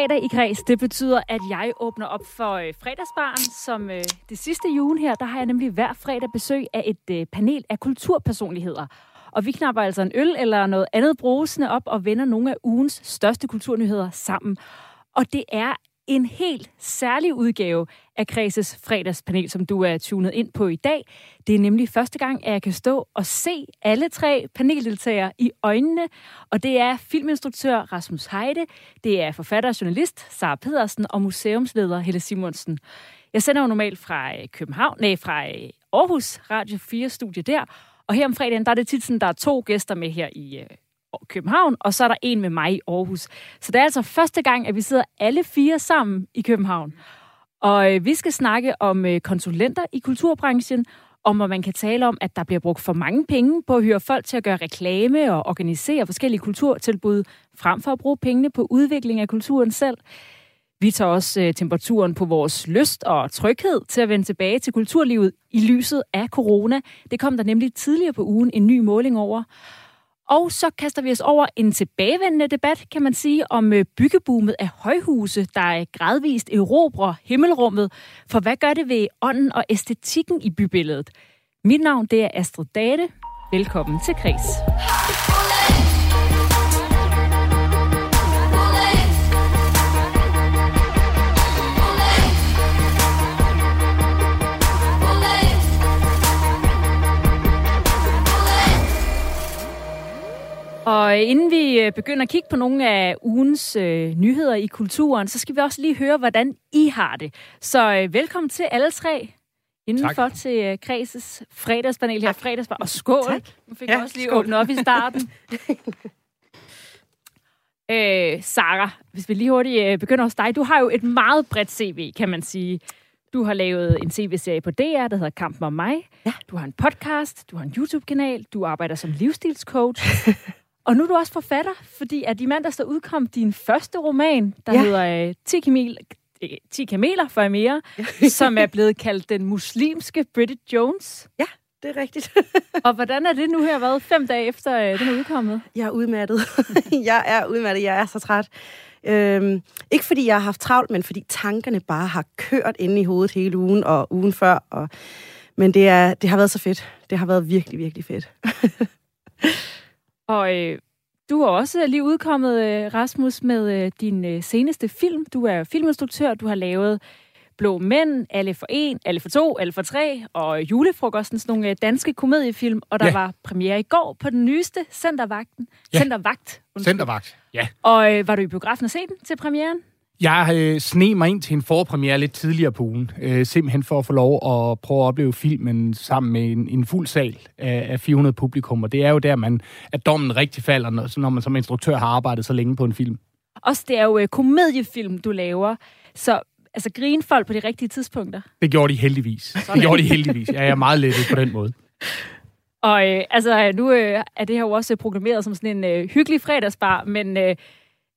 Fredag i Græs, det betyder, at jeg åbner op for øh, fredagsbaren, som øh, det sidste jule her, der har jeg nemlig hver fredag besøg af et øh, panel af kulturpersonligheder. Og vi knapper altså en øl eller noget andet brusende op og vender nogle af ugens største kulturnyheder sammen. Og det er en helt særlig udgave af Kreses fredagspanel, som du er tunet ind på i dag. Det er nemlig første gang, at jeg kan stå og se alle tre paneldeltagere i øjnene. Og det er filminstruktør Rasmus Heide, det er forfatter og journalist Sara Pedersen og museumsleder Helle Simonsen. Jeg sender jo normalt fra øh, København, nej, fra øh, Aarhus Radio 4 studie der. Og her om fredagen, der er det tit sådan, der er to gæster med her i øh, København, og så er der en med mig i Aarhus. Så det er altså første gang, at vi sidder alle fire sammen i København. Og øh, vi skal snakke om øh, konsulenter i kulturbranchen, om hvor man kan tale om, at der bliver brugt for mange penge på at hyre folk til at gøre reklame og organisere forskellige kulturtilbud, frem for at bruge pengene på udvikling af kulturen selv. Vi tager også øh, temperaturen på vores lyst og tryghed til at vende tilbage til kulturlivet i lyset af corona. Det kom der nemlig tidligere på ugen en ny måling over. Og så kaster vi os over en tilbagevendende debat, kan man sige, om øh, byggeboomet af højhuse, der er gradvist erobrer himmelrummet. For hvad gør det ved ånden og æstetikken i bybilledet? Mit navn det er Astrid Date. Velkommen til Kris. Og inden vi øh, begynder at kigge på nogle af ugens øh, nyheder i kulturen, så skal vi også lige høre, hvordan I har det. Så øh, velkommen til alle tre indenfor tak. til øh, Kreses fredagspanel her. Fredagsbar. Og skål! Tak. Nu fik ja, jeg også lige skål. åbnet op i starten. øh, Sara, hvis vi lige hurtigt øh, begynder hos dig. Du har jo et meget bredt CV, kan man sige. Du har lavet en tv-serie på DR, der hedder Kampen om mig. Ja. Du har en podcast, du har en YouTube-kanal, du arbejder som livsstilscoach. Og nu er du også forfatter, fordi at i mandags der udkom din første roman, der ja. hedder uh, 10, kamel, 10 kameler for mere, ja. som er blevet kaldt den muslimske Bridget Jones. Ja, det er rigtigt. og hvordan er det nu her været fem dage efter uh, den er udkommet? Jeg er udmattet. jeg er udmattet. Jeg er så træt. Øhm, ikke fordi jeg har haft travlt, men fordi tankerne bare har kørt ind i hovedet hele ugen og ugen før. Og, men det, er, det har været så fedt. Det har været virkelig, virkelig fedt. Og øh, du har også lige udkommet, øh, Rasmus, med øh, din øh, seneste film. Du er filminstruktør, du har lavet Blå Mænd, Alle for En, Alle for To, Alle for Tre og Julefrokosten, sådan nogle øh, danske komediefilm. Og der ja. var premiere i går på den nyeste, Centervagten. Ja. Centervagt. Undskyld. Centervagt, ja. Og øh, var du i biografen og se den til premieren? Jeg øh, sne mig ind til en forpremiere lidt tidligere på ugen, øh, simpelthen for at få lov at prøve at opleve filmen sammen med en, en fuld sal af, af 400 publikum, og det er jo der, man, at dommen rigtig falder, når, når man som instruktør har arbejdet så længe på en film. Også det er jo øh, komediefilm, du laver, så altså grine folk på de rigtige tidspunkter? Det gjorde de heldigvis. Sådan. Det gjorde de heldigvis. Jeg er meget lettet på den måde. Og øh, altså, nu øh, er det her jo også programmeret som sådan en øh, hyggelig fredagsbar, men øh,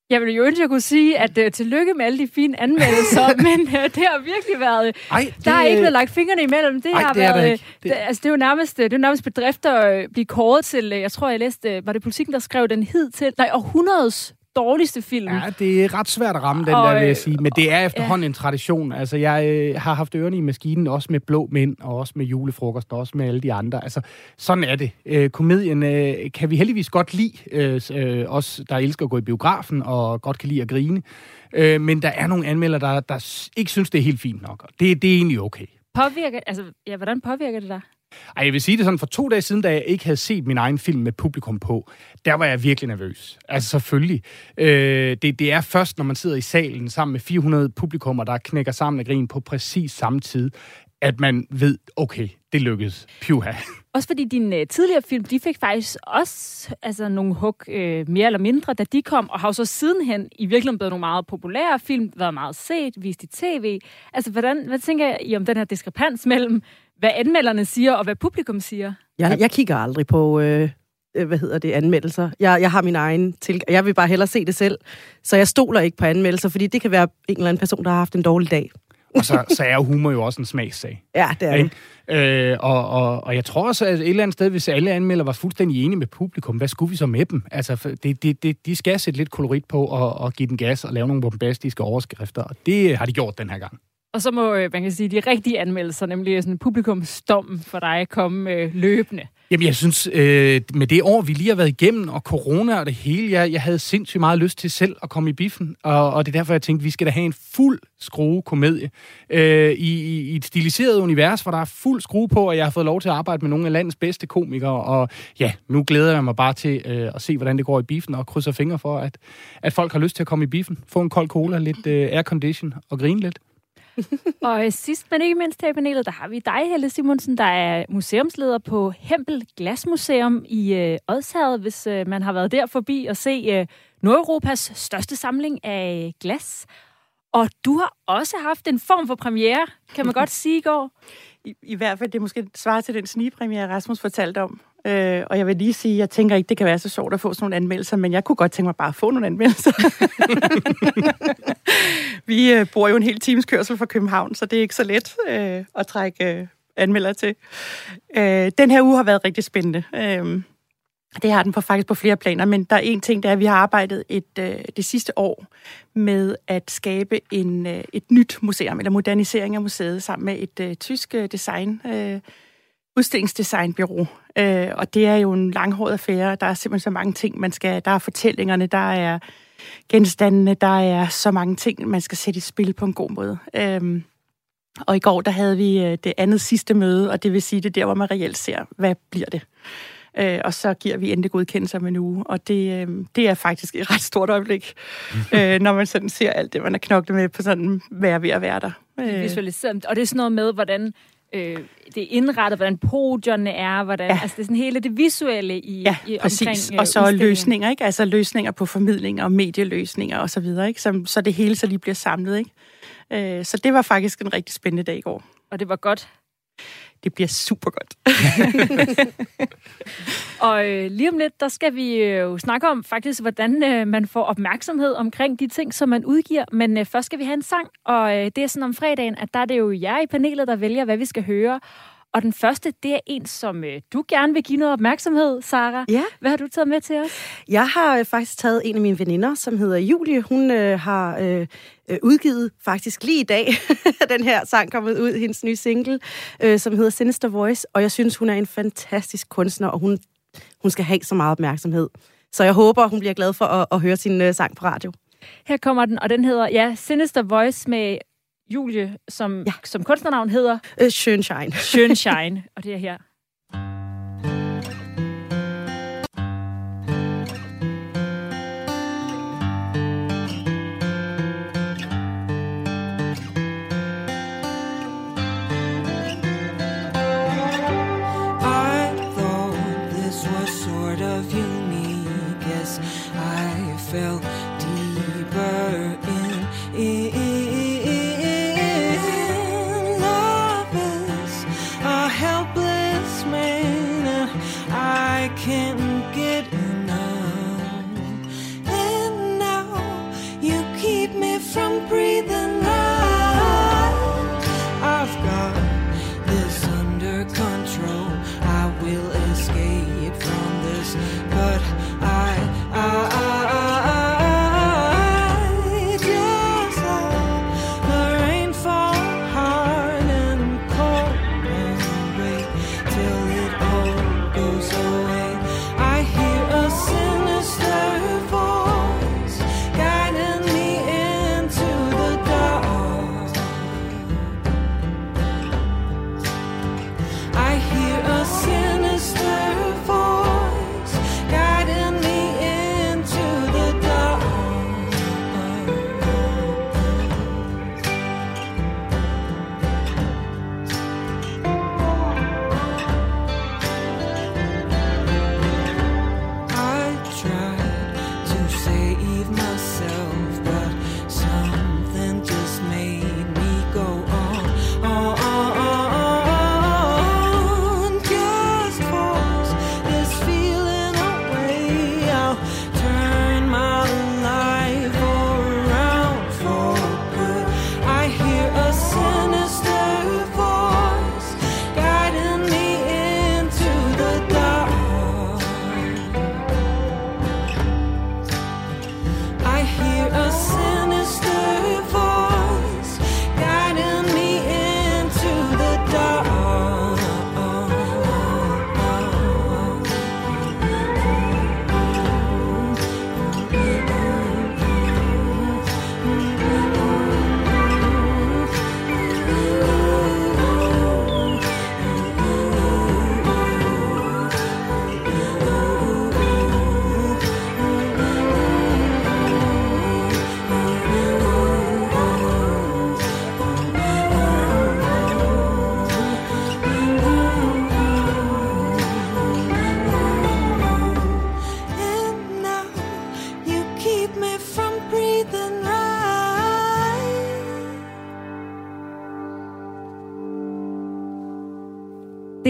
jeg ville jo ønske, at jeg kunne sige, at uh, tillykke med alle de fine anmeldelser, men uh, det har virkelig været... Ej, det, der er ikke blevet lagt fingrene imellem. Det ej, har det været... Det, det, altså, det er jo nærmest, det er jo nærmest bedrift at blive kåret til... Jeg tror, jeg læste... Var det politikken, der skrev den hid til... Nej, århundredets dårligste film. Ja, det er ret svært at ramme den og, der, vil jeg sige. Men det er efterhånden ja. en tradition. Altså, jeg øh, har haft ørerne i maskinen, også med Blå Mænd, og også med julefrokost, og også med alle de andre. Altså, sådan er det. Øh, komedien øh, kan vi heldigvis godt lide. Øh, øh, os, der elsker at gå i biografen, og godt kan lide at grine. Øh, men der er nogle anmeldere, der, der ikke synes, det er helt fint nok. Det, det er egentlig okay. Påvirker, altså, ja, hvordan påvirker det dig? Ej, jeg vil sige det sådan, for to dage siden, da jeg ikke havde set min egen film med publikum på, der var jeg virkelig nervøs. Altså selvfølgelig. Øh, det, det er først, når man sidder i salen sammen med 400 publikummer, der knækker sammen af grin på præcis samme tid, at man ved, okay, det lykkedes. Pyha. Også fordi dine øh, tidligere film, de fik faktisk også altså, nogle hug øh, mere eller mindre, da de kom, og har jo så sidenhen i virkeligheden blevet nogle meget populære film, været meget set, vist i tv. Altså, hvordan, hvad tænker I om den her diskrepans mellem hvad anmelderne siger, og hvad publikum siger? Jeg, jeg kigger aldrig på, øh, øh, hvad hedder det, anmeldelser. Jeg, jeg har min egen til... Jeg vil bare hellere se det selv. Så jeg stoler ikke på anmeldelser, fordi det kan være en eller anden person, der har haft en dårlig dag. Og så, så er humor jo også en smagssag. Ja, det er det. Øh, og, og, og jeg tror også, at et eller andet sted, hvis alle anmelder var fuldstændig enige med publikum, hvad skulle vi så med dem? Altså, det, det, det, de skal sætte lidt kolorit på og, og give den gas og lave nogle bombastiske overskrifter, og det har de gjort den her gang. Og så må, øh, man kan sige, de rigtige anmeldelser, nemlig sådan publikumsdom for dig, komme øh, løbende. Jamen, jeg synes, øh, med det år, vi lige har været igennem, og corona og det hele, jeg, jeg havde sindssygt meget lyst til selv at komme i biffen, og, og det er derfor, jeg tænkte, vi skal da have en fuld skrue komedie øh, i, i et stiliseret univers, hvor der er fuld skrue på, og jeg har fået lov til at arbejde med nogle af landets bedste komikere, og ja, nu glæder jeg mig bare til øh, at se, hvordan det går i biffen, og krydser fingre for, at, at folk har lyst til at komme i biffen, få en kold cola, lidt øh, aircondition og grine lidt. og øh, sidst, men ikke mindst her i panelet, der har vi dig, Helle Simonsen, der er museumsleder på Hempel Glasmuseum i øh, Odshavet, hvis øh, man har været der forbi og se øh, Nordeuropas største samling af glas. Og du har også haft en form for premiere, kan man godt sige i går. I, I hvert fald, det måske svarer til den snigpremiere, Rasmus fortalte om. Øh, og jeg vil lige sige, jeg tænker ikke, det kan være så sjovt at få sådan nogle anmeldelser, men jeg kunne godt tænke mig bare at få nogle anmeldelser. Vi øh, bor jo en hel times kørsel fra København, så det er ikke så let øh, at trække øh, anmelder til. Øh, den her uge har været rigtig spændende. Øh, det har den på faktisk på flere planer, men der er en ting, det er, at vi har arbejdet et, øh, det sidste år med at skabe en, øh, et nyt museum, eller modernisering af museet, sammen med et øh, tysk øh, design, øh, udstillingsdesignbyrå. Øh, og det er jo en langhåret affære. Der er simpelthen så mange ting, man skal... Der er fortællingerne, der er genstandene, der er så mange ting, man skal sætte i spil på en god måde. Øh, og i går, der havde vi øh, det andet sidste møde, og det vil sige, det er der, hvor man reelt ser, hvad bliver det. Øh, og så giver vi endelig godkendelse om en uge, og det, øh, det er faktisk et ret stort øjeblik, øh, når man sådan ser alt det, man har knoklet med på sådan, hvad er ved at være der. Øh. Visualiseret. Og det er sådan noget med, hvordan øh, det er indrettet, hvordan podierne er, hvordan, ja. altså det er sådan hele det visuelle i, ja, i præcis. omkring øh, Og så løsninger, ikke? Altså løsninger på formidling og medieløsninger og så videre, ikke? Så, så det hele så lige bliver samlet, ikke? Øh, så det var faktisk en rigtig spændende dag i går. Og det var godt det bliver super godt. og øh, lige om lidt, der skal vi øh, jo snakke om faktisk, hvordan øh, man får opmærksomhed omkring de ting, som man udgiver. Men øh, først skal vi have en sang, og øh, det er sådan om fredagen, at der er det jo jer i panelet, der vælger, hvad vi skal høre. Og den første, det er en, som øh, du gerne vil give noget opmærksomhed, Sara. Ja. Hvad har du taget med til os? Jeg har øh, faktisk taget en af mine veninder, som hedder Julie. Hun øh, har øh, øh udgivet faktisk lige i dag, den her sang kommet ud, hendes nye single, øh, som hedder Sinister Voice. Og jeg synes, hun er en fantastisk kunstner, og hun, hun skal have så meget opmærksomhed. Så jeg håber, hun bliver glad for at, at høre sin øh, sang på radio. Her kommer den, og den hedder ja, Sinister Voice med Julie, som, ja. som kunstnernavn hedder? Øh, Schönshine. Schönshine, og det er her. felt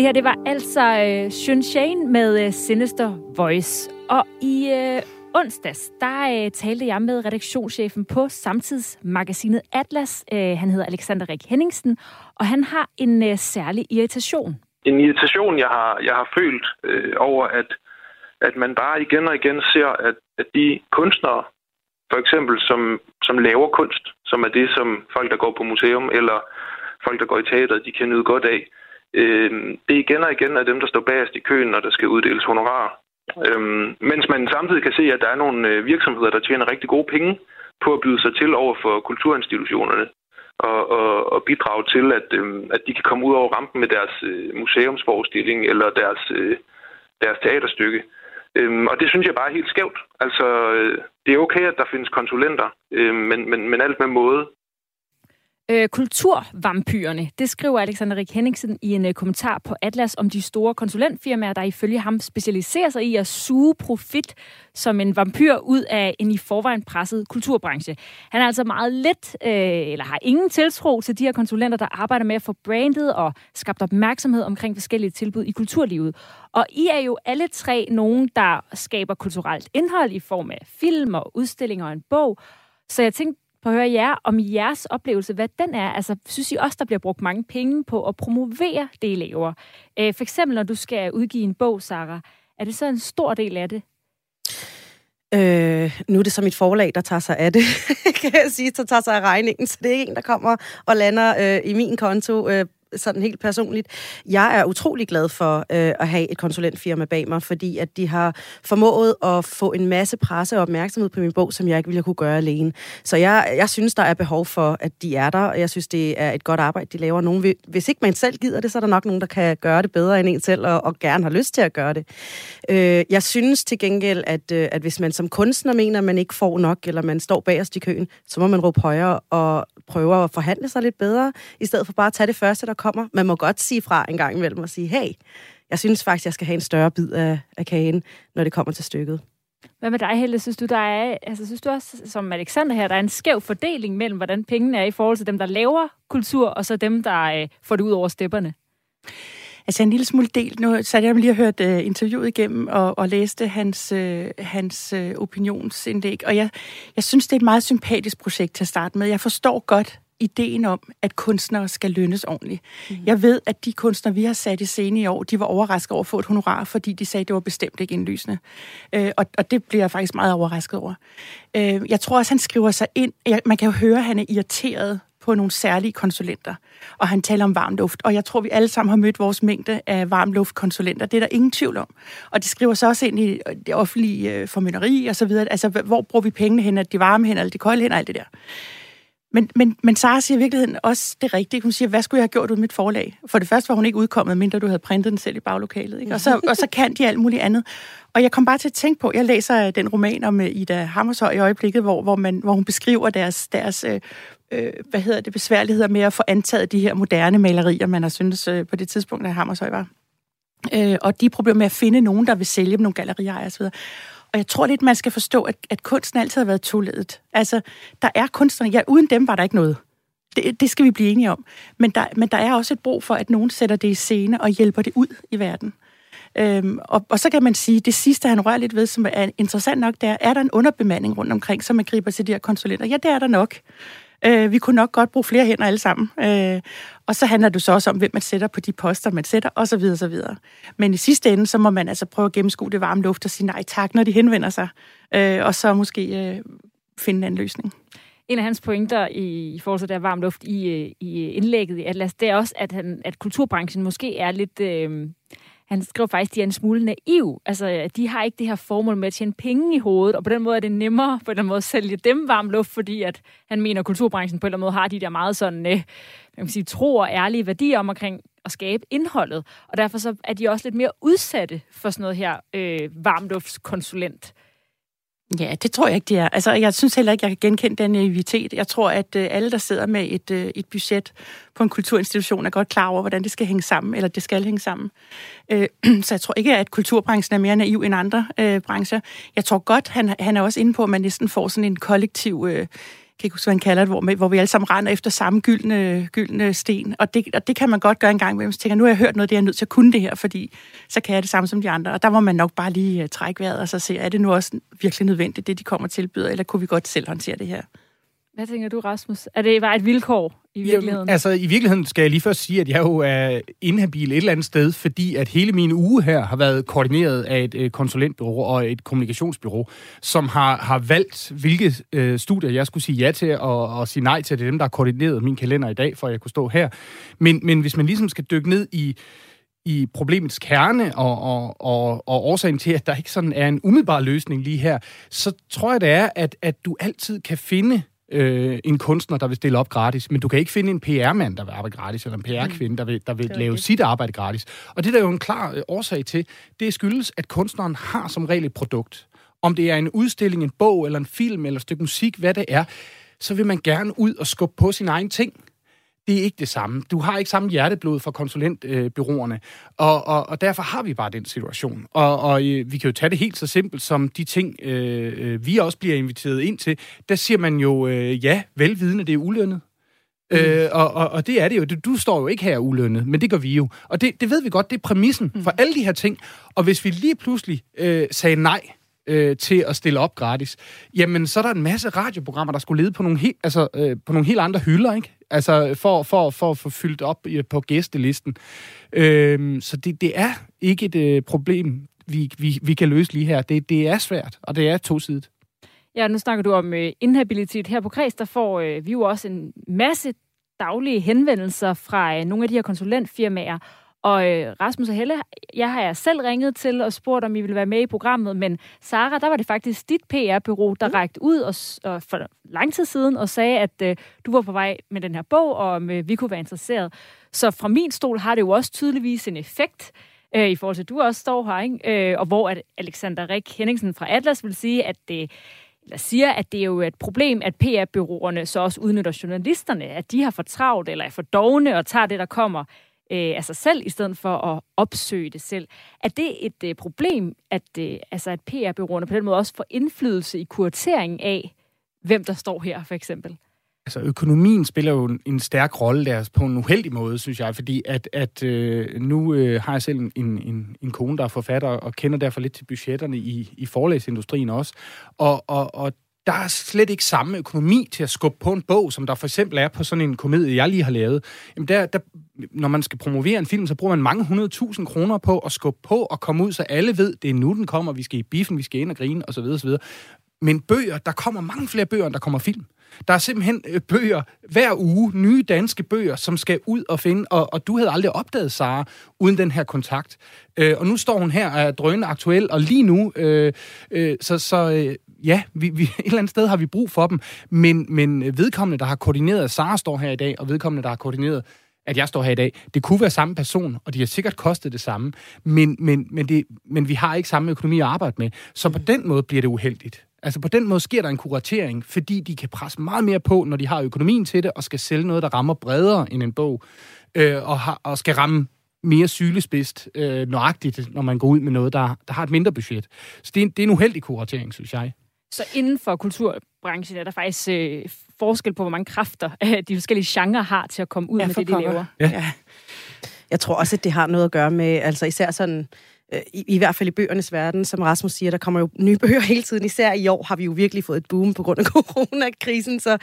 her, det var altså øh, Shun Shane med øh, Sinister Voice. Og i øh, onsdags, der øh, talte jeg med redaktionschefen på Samtidsmagasinet Atlas. Øh, han hedder Alexander Rik Henningsen, og han har en øh, særlig irritation. En irritation, jeg har, jeg har følt øh, over, at, at man bare igen og igen ser, at, at de kunstnere, for eksempel, som, som laver kunst, som er det, som folk, der går på museum, eller folk, der går i teateret, de kan nyde godt af, øh, det er igen og igen af dem, der står bagerst i køen, når der skal uddeles honorar. Øhm, mens man samtidig kan se, at der er nogle øh, virksomheder, der tjener rigtig gode penge på at byde sig til over for kulturinstitutionerne og, og, og bidrage til, at, øh, at de kan komme ud over rampen med deres øh, museumsforestilling eller deres, øh, deres teaterstykke. Øhm, og det synes jeg bare er helt skævt. Altså, øh, det er okay, at der findes konsulenter, øhm, men, men, men alt med måde. Øh, kulturvampyrerne, det skriver Alexander Rik Henningsen i en øh, kommentar på Atlas om de store konsulentfirmaer, der ifølge ham specialiserer sig i at suge profit som en vampyr ud af en i forvejen presset kulturbranche. Han er altså meget lidt, øh, eller har ingen tiltro til de her konsulenter, der arbejder med at få brandet og skabt opmærksomhed omkring forskellige tilbud i kulturlivet. Og I er jo alle tre nogen, der skaber kulturelt indhold i form af film og udstillinger og en bog. Så jeg tænkte, på at høre jer om jeres oplevelse, hvad den er. Altså, synes I også, der bliver brugt mange penge på at promovere det, I laver? Øh, for eksempel, når du skal udgive en bog, Sarah, er det så en stor del af det? Øh, nu er det så mit forlag, der tager sig af det, kan jeg sige, der tager sig af regningen, så det er ikke en, der kommer og lander øh, i min konto øh, sådan helt personligt. Jeg er utrolig glad for øh, at have et konsulentfirma bag mig, fordi at de har formået at få en masse presse og opmærksomhed på min bog, som jeg ikke ville kunne gøre alene. Så jeg, jeg synes, der er behov for, at de er der, og jeg synes, det er et godt arbejde, de laver. Nogen vil, hvis ikke man selv gider det, så er der nok nogen, der kan gøre det bedre end en selv, og, og gerne har lyst til at gøre det. Øh, jeg synes til gengæld, at, øh, at hvis man som kunstner mener, at man ikke får nok, eller man står bagerst i køen, så må man råbe højere og prøve at forhandle sig lidt bedre, i stedet for bare at tage det første, der kommer. Man må godt sige fra en gang imellem og sige, hey, jeg synes faktisk, jeg skal have en større bid af, af kagen, når det kommer til stykket. Hvad med dig, Helle? Synes du, der er, altså, synes du også, som Alexander her, der er en skæv fordeling mellem, hvordan pengene er i forhold til dem, der laver kultur, og så dem, der øh, får det ud over stepperne? Altså en lille smule del. Nu satte jeg lige og hørt uh, interviewet igennem og, og læste hans, uh, hans uh, opinionsindlæg. Og jeg, jeg synes, det er et meget sympatisk projekt til at starte med. Jeg forstår godt ideen om, at kunstnere skal lønnes ordentligt. Mm. Jeg ved, at de kunstnere, vi har sat i scene i år, de var overrasket over at få et honorar, fordi de sagde, at det var bestemt ikke indlysende. Øh, og, og det bliver jeg faktisk meget overrasket over. Øh, jeg tror også, han skriver sig ind. Jeg, man kan jo høre, at han er irriteret på nogle særlige konsulenter. Og han taler om varm luft. Og jeg tror, vi alle sammen har mødt vores mængde af varmluftkonsulenter. Det er der ingen tvivl om. Og de skriver så også ind i øh, det offentlige øh, formynderi og så videre. Altså, hvor bruger vi pengene hen? Er de varme hen, eller de kolde hen, og alt det der. Men, men, men Sara siger i virkeligheden også det rigtige. Hun siger, hvad skulle jeg have gjort ud mit forlag? For det første var hun ikke udkommet, mindre du havde printet den selv i baglokalet. Ikke? Og, så, og så kan de alt muligt andet. Og jeg kom bare til at tænke på, jeg læser den roman om øh, Ida Hammershøj i øjeblikket, hvor, hvor, man, hvor hun beskriver deres, deres øh, øh, hvad hedder det, besværligheder med at få antaget de her moderne malerier, man har syntes øh, på det tidspunkt, da Hammershøj var. Øh, og de problemer med at finde nogen, der vil sælge dem, nogle gallerier osv. Og jeg tror lidt, man skal forstå, at, at kunsten altid har været toledet. Altså, der er kunstnerne, ja, uden dem var der ikke noget. Det, det skal vi blive enige om. Men der, men der er også et brug for, at nogen sætter det i scene og hjælper det ud i verden. Øhm, og, og så kan man sige, det sidste, han rører lidt ved, som er interessant nok, det er, er der en underbemanding rundt omkring, så man griber til de her konsulenter? Ja, det er der nok. Øh, vi kunne nok godt bruge flere hænder alle sammen. Øh, og så handler det så også om, hvem man sætter på de poster, man sætter, osv. videre. Men i sidste ende, så må man altså prøve at gennemskue det varme luft og sige nej tak, når de henvender sig. Øh, og så måske øh, finde en løsning. En af hans pointer i, i forhold til det varm luft i, øh, i indlægget i Atlas, det er også, at, han, at kulturbranchen måske er lidt... Øh, han skriver faktisk, at de er en smule naiv. Altså, de har ikke det her formål med at tjene penge i hovedet, og på den måde er det nemmere på den måde at sælge dem varm luft, fordi at han mener, at kulturbranchen på en eller anden måde har de der meget sådan, øh, man kan sige, tro og ærlige værdier omkring at skabe indholdet. Og derfor så er de også lidt mere udsatte for sådan noget her øh, varmluftskonsulent Ja, det tror jeg ikke, det er. Altså, jeg synes heller ikke, jeg kan genkende den naivitet. Jeg tror, at øh, alle, der sidder med et, øh, et budget på en kulturinstitution, er godt klar over, hvordan det skal hænge sammen, eller det skal hænge sammen. Øh, så jeg tror ikke, at kulturbranchen er mere naiv end andre øh, brancher. Jeg tror godt, han, han er også inde på, at man næsten får sådan en kollektiv... Øh, kan ikke huske, hvad han kalder det, hvor, hvor vi alle sammen render efter samme gyldne, gyldne sten. Og det, og det kan man godt gøre en gang imellem. Så tænker nu har jeg hørt noget, det er jeg nødt til at kunne det her, fordi så kan jeg det samme som de andre. Og der må man nok bare lige uh, trække vejret og så se, er det nu også virkelig nødvendigt, det de kommer tilbyder, eller kunne vi godt selv håndtere det her? Hvad tænker du, Rasmus? Er det bare et vilkår i virkeligheden? Jamen, altså, i virkeligheden skal jeg lige først sige, at jeg jo er inhabil et eller andet sted, fordi at hele min uge her har været koordineret af et konsulentbyrå og et kommunikationsbyrå, som har, har valgt, hvilke øh, studier jeg skulle sige ja til og, og sige nej til. Det er dem, der har koordineret min kalender i dag, for at jeg kunne stå her. Men, men hvis man ligesom skal dykke ned i i problemets kerne og, og, og, og årsagen til, at der ikke sådan er en umiddelbar løsning lige her, så tror jeg, det er, at, at du altid kan finde øh, en kunstner, der vil stille op gratis, men du kan ikke finde en PR-mand, der vil arbejde gratis, eller en PR-kvinde, der vil, der vil lave sit arbejde gratis. Og det der er jo en klar øh, årsag til, det skyldes, at kunstneren har som regel et produkt. Om det er en udstilling, en bog, eller en film, eller et stykke musik, hvad det er, så vil man gerne ud og skubbe på sin egen ting det er ikke det samme. Du har ikke samme hjerteblod fra konsulentbyråerne, og, og, og derfor har vi bare den situation. Og, og øh, vi kan jo tage det helt så simpelt som de ting, øh, øh, vi også bliver inviteret ind til. Der siger man jo, øh, ja, velvidende, det er ulønnet. Mm. Øh, og, og, og det er det jo. Du, du står jo ikke her ulønnet, men det gør vi jo. Og det, det ved vi godt, det er præmissen mm. for alle de her ting. Og hvis vi lige pludselig øh, sagde nej øh, til at stille op gratis, jamen så er der en masse radioprogrammer, der skulle lede på nogle, he- altså, øh, på nogle helt andre hylder, ikke? Altså for, for, for at få fyldt op på gæstelisten. Øhm, så det, det er ikke et øh, problem, vi, vi, vi kan løse lige her. Det, det er svært, og det er tosidigt. Ja, nu snakker du om øh, inhabilitet. Her på Kreds, der får øh, vi jo også en masse daglige henvendelser fra øh, nogle af de her konsulentfirmaer, og øh, Rasmus og Helle, jeg har jeg selv ringet til og spurgt, om I ville være med i programmet, men Sara, der var det faktisk dit PR-bureau, der mm. rækte ud og, og for lang tid siden og sagde, at øh, du var på vej med den her bog, og om øh, vi kunne være interesseret. Så fra min stol har det jo også tydeligvis en effekt, øh, i forhold til, at du også står her, ikke? Øh, og hvor at Alexander Rik Henningsen fra Atlas vil sige, at det eller siger, at det er jo et problem, at PR-byråerne så også udnytter journalisterne, at de har for travlt eller er for dogne og tager det, der kommer øh, af sig selv, i stedet for at opsøge det selv. Er det et øh, problem, at, øh, altså at PR-byråerne på den måde også får indflydelse i kurateringen af, hvem der står her, for eksempel? Altså, økonomien spiller jo en, en stærk rolle der på en uheldig måde, synes jeg, fordi at, at øh, nu øh, har jeg selv en, en, en kone, der er forfatter, og kender derfor lidt til budgetterne i, i forlæsindustrien også. Og, og, og der er slet ikke samme økonomi til at skubbe på en bog, som der for eksempel er på sådan en komedie, jeg lige har lavet. Jamen der, der, når man skal promovere en film, så bruger man mange hundredtusind kroner på at skubbe på og komme ud, så alle ved, det er nu, den kommer, vi skal i biffen, vi skal ind og grine, osv. osv. Men bøger, der kommer mange flere bøger, end der kommer film. Der er simpelthen øh, bøger hver uge, nye danske bøger, som skal ud og finde, og, og du havde aldrig opdaget Sara uden den her kontakt. Øh, og nu står hun her og er drønende aktuel, og lige nu, øh, øh, så, så øh, ja, vi, vi, et eller andet sted har vi brug for dem, men, men vedkommende, der har koordineret, Sara står her i dag, og vedkommende, der har koordineret, at jeg står her i dag, det kunne være samme person, og de har sikkert kostet det samme, men, men, men, det, men vi har ikke samme økonomi at arbejde med. Så på den måde bliver det uheldigt. Altså på den måde sker der en kuratering, fordi de kan presse meget mere på, når de har økonomien til det, og skal sælge noget, der rammer bredere end en bog, øh, og, har, og skal ramme mere sylespidst øh, nøjagtigt, når man går ud med noget, der, der har et mindre budget. Så det er, det er en uheldig kuratering, synes jeg. Så inden for kulturbranchen er der faktisk øh, forskel på, hvor mange kræfter øh, de forskellige genrer har til at komme ud ja, med det, de laver. Ja. ja. Jeg tror også, at det har noget at gøre med, altså især sådan Øh, i, i hvert fald i bøgernes verden, som Rasmus siger, der kommer jo nye bøger hele tiden. Især i år har vi jo virkelig fået et boom på grund af coronakrisen, så øh,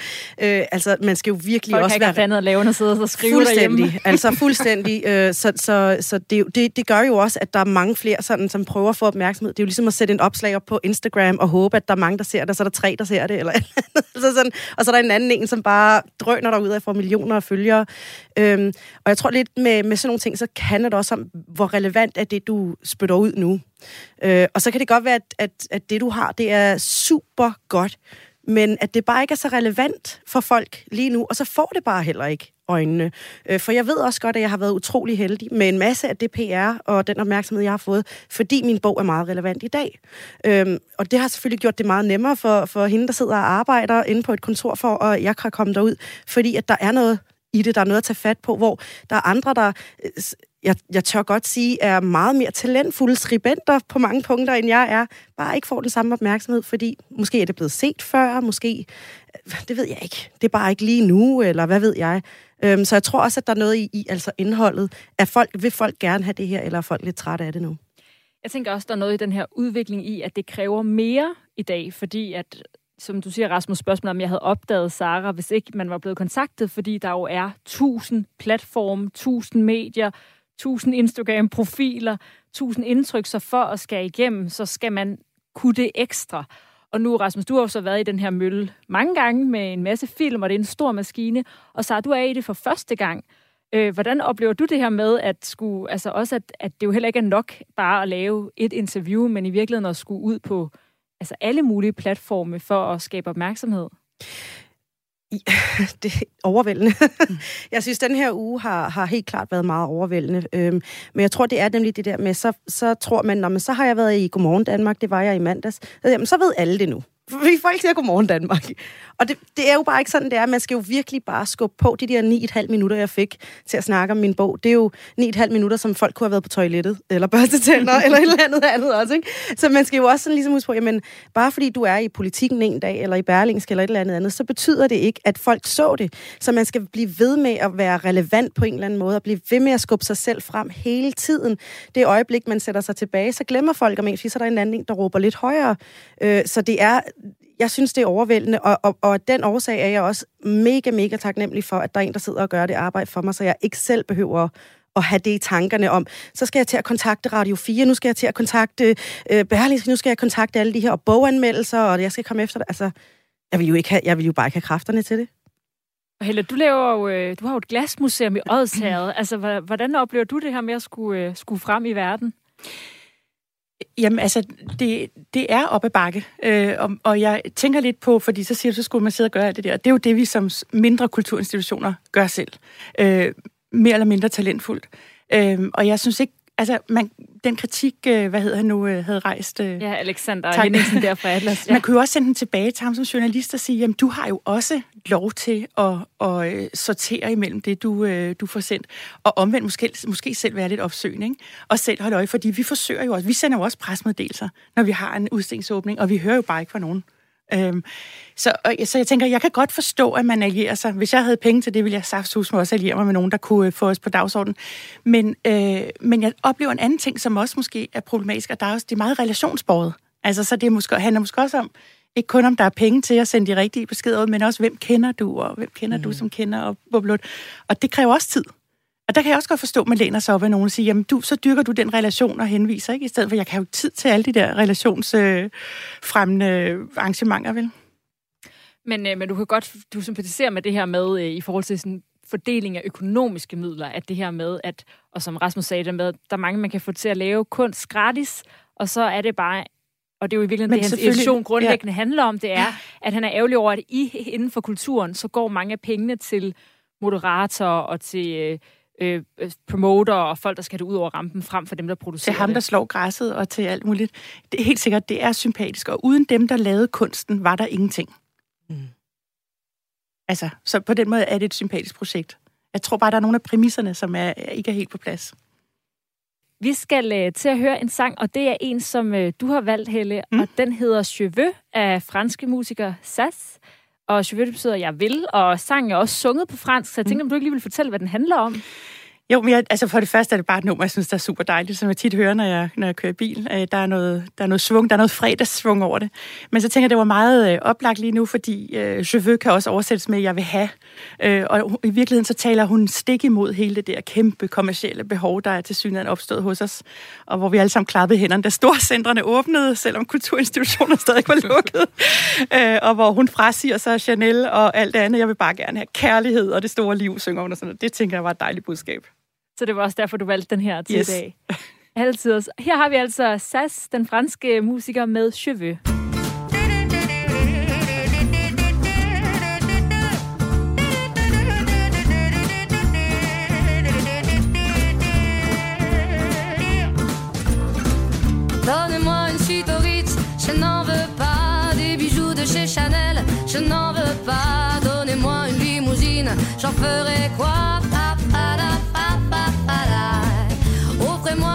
altså, man skal jo virkelig Folk også være... Folk at lave og sidde og skrive fuldstændig, derhjemme. altså fuldstændig. Øh, så så, så det, det, det gør jo også, at der er mange flere, sådan, som prøver at få opmærksomhed. Det er jo ligesom at sætte en opslag op på Instagram og håbe, at der er mange, der ser det, så er der tre, der ser det, eller altså sådan, og så er der en anden en, som bare drøner derud af får millioner af følgere. Øhm, og jeg tror lidt med, med sådan nogle ting, så kan det også om, hvor relevant er det, du spytter ud nu. Øh, og så kan det godt være, at, at, at det, du har, det er super godt, men at det bare ikke er så relevant for folk lige nu, og så får det bare heller ikke øjnene. Øh, for jeg ved også godt, at jeg har været utrolig heldig med en masse af det PR og den opmærksomhed, jeg har fået, fordi min bog er meget relevant i dag. Øhm, og det har selvfølgelig gjort det meget nemmere for, for hende, der sidder og arbejder inde på et kontor for, at jeg kan komme derud, fordi at der er noget i det, der er noget at tage fat på, hvor der er andre, der øh, jeg, jeg tør godt sige, er meget mere talentfulde skribenter på mange punkter, end jeg er. Bare ikke får den samme opmærksomhed, fordi måske er det blevet set før, måske, øh, det ved jeg ikke. Det er bare ikke lige nu, eller hvad ved jeg. Øhm, så jeg tror også, at der er noget i, i altså indholdet. at folk, vil folk gerne have det her, eller er folk lidt trætte af det nu? Jeg tænker også, der er noget i den her udvikling i, at det kræver mere i dag, fordi at som du siger, Rasmus, spørgsmål om jeg havde opdaget Sara, hvis ikke man var blevet kontaktet, fordi der jo er tusind platforme, tusind medier, tusind Instagram-profiler, tusind indtryk, så for at skære igennem, så skal man kunne det ekstra. Og nu, Rasmus, du har jo så været i den her mølle mange gange med en masse film, og det er en stor maskine. Og så du er i det for første gang. Øh, hvordan oplever du det her med, at, skulle, altså også at, at det jo heller ikke er nok bare at lave et interview, men i virkeligheden at skulle ud på altså alle mulige platforme for at skabe opmærksomhed? det er overvældende. Mm. jeg synes, den her uge har, har helt klart været meget overvældende. Øhm, men jeg tror, det er nemlig det der med, så, så tror man, når man så har jeg været i Godmorgen Danmark, det var jeg i mandags, jamen, så ved alle det nu. Vi folk siger godmorgen Danmark. Og det, det er jo bare ikke sådan, det er. Man skal jo virkelig bare skubbe på de der 9,5 minutter, jeg fik til at snakke om min bog. Det er jo 9,5 minutter, som folk kunne have været på toilettet, eller børste tænder, eller et eller andet andet også. Ikke? Så man skal jo også sådan ligesom huske på, jamen, bare fordi du er i politikken en dag, eller i Berlingske, eller et eller andet andet, så betyder det ikke, at folk så det. Så man skal blive ved med at være relevant på en eller anden måde, og blive ved med at skubbe sig selv frem hele tiden. Det øjeblik, man sætter sig tilbage, så glemmer folk om en, fordi så er der en anden, der råber lidt højere. Øh, så det er jeg synes, det er overvældende, og, og, og den årsag er jeg også mega, mega taknemmelig for, at der er en, der sidder og gør det arbejde for mig, så jeg ikke selv behøver at have det i tankerne om, så skal jeg til at kontakte Radio 4, nu skal jeg til at kontakte øh, Berlingske, nu skal jeg kontakte alle de her boganmeldelser, og jeg skal komme efter det. Altså, jeg vil jo, ikke have, jeg vil jo bare ikke have kræfterne til det. Og Helle, du, laver jo, øh, du har jo et glasmuseum i Odsherred. altså, hvordan oplever du det her med at skulle, øh, skulle frem i verden? Jamen altså, det, det er op ad bakke, øh, og, og jeg tænker lidt på, fordi så siger du, så skulle man sidde og gøre alt det der. Det er jo det, vi som mindre kulturinstitutioner gør selv. Øh, mere eller mindre talentfuldt. Øh, og jeg synes ikke, altså, man, den kritik, øh, hvad hedder han nu, øh, havde rejst... Øh, ja, Alexander Henningsen der fra Atlas. Ja. Man kunne jo også sende den tilbage til ham som journalist og sige, jamen, du har jo også lov til at, at sortere imellem det, du, du får sendt. Og omvendt måske, måske selv være lidt opsøgende, ikke? Og selv holde øje, fordi vi forsøger jo også, vi sender jo også presmeddelelser, når vi har en udstillingsåbning, og vi hører jo bare ikke fra nogen. Øhm, så, og, så jeg tænker, jeg kan godt forstå, at man allierer sig. Hvis jeg havde penge til det, ville jeg saftsus også alliere mig med nogen, der kunne øh, få os på dagsordenen. Men, øh, men jeg oplever en anden ting, som også måske er problematisk, og der er også, det er meget relationsbordet. Altså, så det måske, handler måske også om, ikke kun om der er penge til at sende de rigtige beskeder ud, men også hvem kender du, og hvem kender mm. du, som kender, og bublut. Og det kræver også tid. Og der kan jeg også godt forstå, at man læner sig op af nogen og siger, jamen du, så dyrker du den relation og henviser, ikke? I stedet for, jeg kan jo tid til alle de der relationsfremmende øh, arrangementer, vel? Men, øh, men du kan godt, du sympatiserer med det her med, øh, i forhold til sådan fordeling af økonomiske midler, at det her med, at, og som Rasmus sagde det med, der er mange, man kan få til at lave kunst gratis, og så er det bare og det er jo i virkeligheden Men det, hans illusion grundlæggende ja. handler om, det er, at han er ærgerlig over, at I inden for kulturen, så går mange af pengene til moderatorer og til øh, øh, promoter og folk, der skal det ud over rampen, frem for dem, der producerer Det er ham, der slår græsset og til alt muligt. Det er helt sikkert, det er sympatisk. Og uden dem, der lavede kunsten, var der ingenting. Mm. Altså, så på den måde er det et sympatisk projekt. Jeg tror bare, der er nogle af præmisserne, som er, ikke er helt på plads. Vi skal uh, til at høre en sang, og det er en, som uh, du har valgt, Helle, mm. og den hedder Cheveux af franske musiker Sass. Og Cheveux betyder, jeg vil, og sangen er også sunget på fransk, så jeg tænkte, om du ikke lige vil fortælle, hvad den handler om? Jo, men jeg, altså for det første er det bare et nummer, jeg synes, der er super dejligt, som jeg tit hører, når jeg, når jeg kører bil. Øh, der, er noget, der er noget svung, der er noget fredagssvung over det. Men så tænker jeg, det var meget øh, oplagt lige nu, fordi øh, je veux kan også oversættes med, jeg vil have. Øh, og i virkeligheden så taler hun stik imod hele det der kæmpe kommercielle behov, der er til synligheden opstået hos os. Og hvor vi alle sammen klappede hænderne, da storcentrene åbnede, selvom kulturinstitutioner stadig var lukket. øh, og hvor hun frasiger sig Chanel og alt det andet. Jeg vil bare gerne have kærlighed og det store liv, synger hun og sådan noget. Det tænker jeg var et dejligt budskab. Så det var også derfor, du valgte den her til yes. i dag. Altid. Her har vi altså Sass, den franske musiker med Cheveux. Donnez-moi une suite au Ritz, je n'en veux pas des bijoux de chez Chanel, je n'en veux pas. Donnez-moi une limousine, j'en ferai quoi?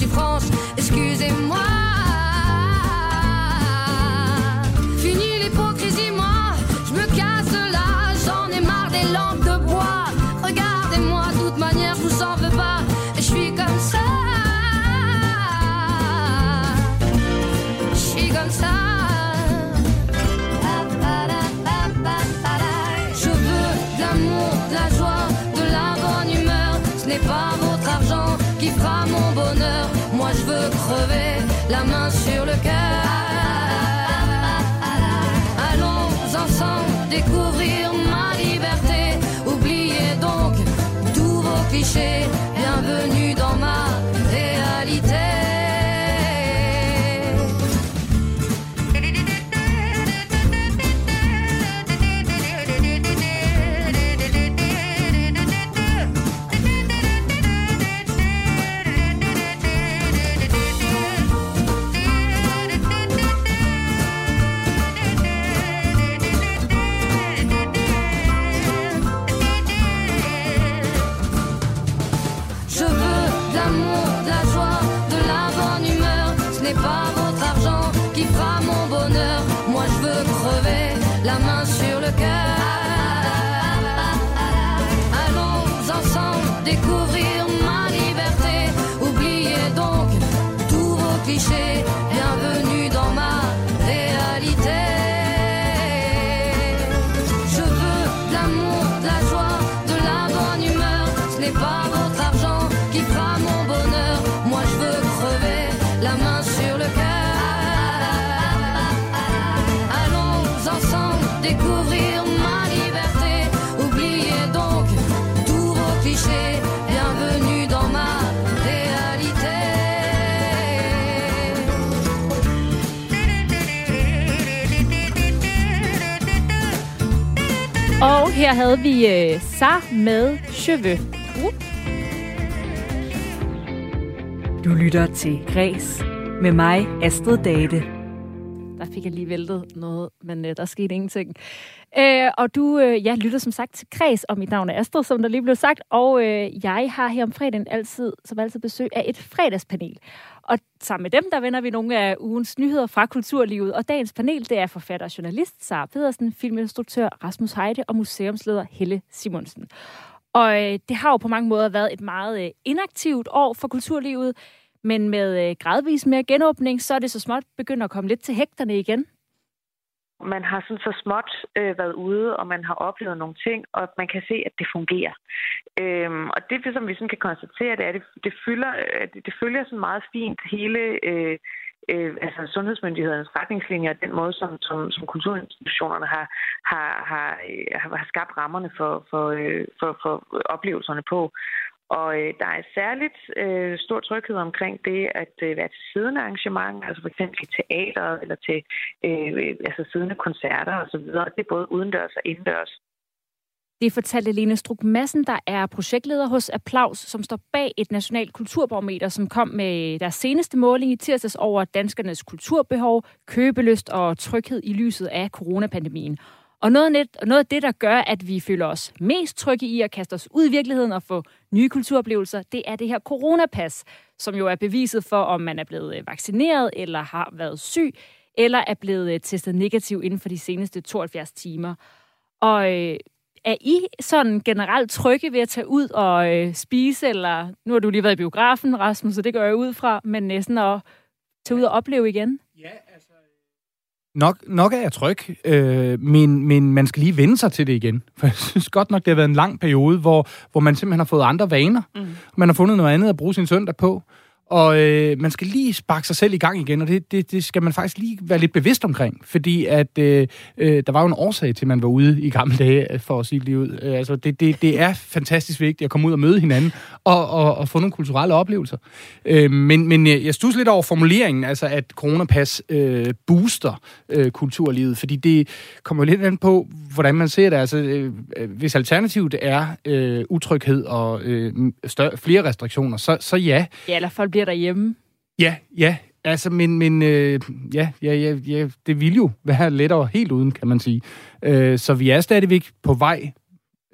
suis franc ma liberté. Oubliez donc tous vos clichés. Her havde vi øh, Sar med Cheveux. Uh. Du lytter til Græs med mig, Astrid Date. Fik jeg lige væltet noget, men øh, der skete ingenting. Øh, og du øh, ja, lytter som sagt til Kreds, og mit navn er Astrid, som der lige blev sagt. Og øh, jeg har her om fredagen altid, som altid besøg af et fredagspanel. Og sammen med dem, der vender vi nogle af ugens nyheder fra kulturlivet. Og dagens panel, det er forfatter og journalist Sara Pedersen, filminstruktør Rasmus Heide og museumsleder Helle Simonsen. Og øh, det har jo på mange måder været et meget øh, inaktivt år for kulturlivet, men med øh, gradvis mere genåbning, så er det så småt begyndt at komme lidt til hægterne igen. Man har sådan så småt øh, været ude, og man har oplevet nogle ting, og man kan se, at det fungerer. Øhm, og det, som vi sådan kan konstatere, det er, at det, det, fylder, at det, det følger sådan meget fint hele øh, øh, altså sundhedsmyndighedernes retningslinjer, den måde, som, som, som kulturinstitutionerne har, har, har, øh, har, har skabt rammerne for, for, øh, for, for oplevelserne på. Og øh, der er særligt øh, stor tryghed omkring det at øh, være til siddende arrangement, altså for eksempel i teater eller til øh, øh, altså siddende koncerter osv. Det er både udendørs og indendørs. Det fortalte Lene Struk Madsen, der er projektleder hos Applaus, som står bag et nationalt kulturbarometer, som kom med deres seneste måling i tirsdags over danskernes kulturbehov, købelyst og tryghed i lyset af coronapandemien. Og noget, net, noget af det, der gør, at vi føler os mest trygge i at kaste os ud i virkeligheden og få nye kulturoplevelser, det er det her coronapas, som jo er beviset for, om man er blevet øh, vaccineret eller har været syg, eller er blevet øh, testet negativ inden for de seneste 72 timer. Og øh, er I sådan generelt trygge ved at tage ud og øh, spise, eller nu har du lige været i biografen, Rasmus, så det gør jeg ud fra, men næsten at tage ud og opleve igen? Ja, altså, Nok, nok er jeg tryg, øh, men, men man skal lige vende sig til det igen. For jeg synes godt nok, det har været en lang periode, hvor, hvor man simpelthen har fået andre vaner. Mm. Man har fundet noget andet at bruge sin søndag på. Og øh, man skal lige sparke sig selv i gang igen, og det, det, det skal man faktisk lige være lidt bevidst omkring. Fordi at øh, øh, der var jo en årsag til, at man var ude i gamle dage, øh, for at sige det ud. Øh, altså, det, det, det er fantastisk vigtigt at komme ud og møde hinanden, og, og, og få nogle kulturelle oplevelser. Øh, men, men øh, jeg stus lidt over formuleringen, altså at coronapas øh, booster øh, kulturlivet, fordi det kommer jo lidt an på, hvordan man ser det. Altså, øh, øh hvis alternativet er øh, utryghed og øh, større, flere restriktioner, så, så ja. Ja, eller folk bliver derhjemme. Ja, ja. Altså, men, men øh, ja, ja, ja, ja, det vil jo være lettere helt uden, kan man sige. Øh, så vi er stadigvæk på vej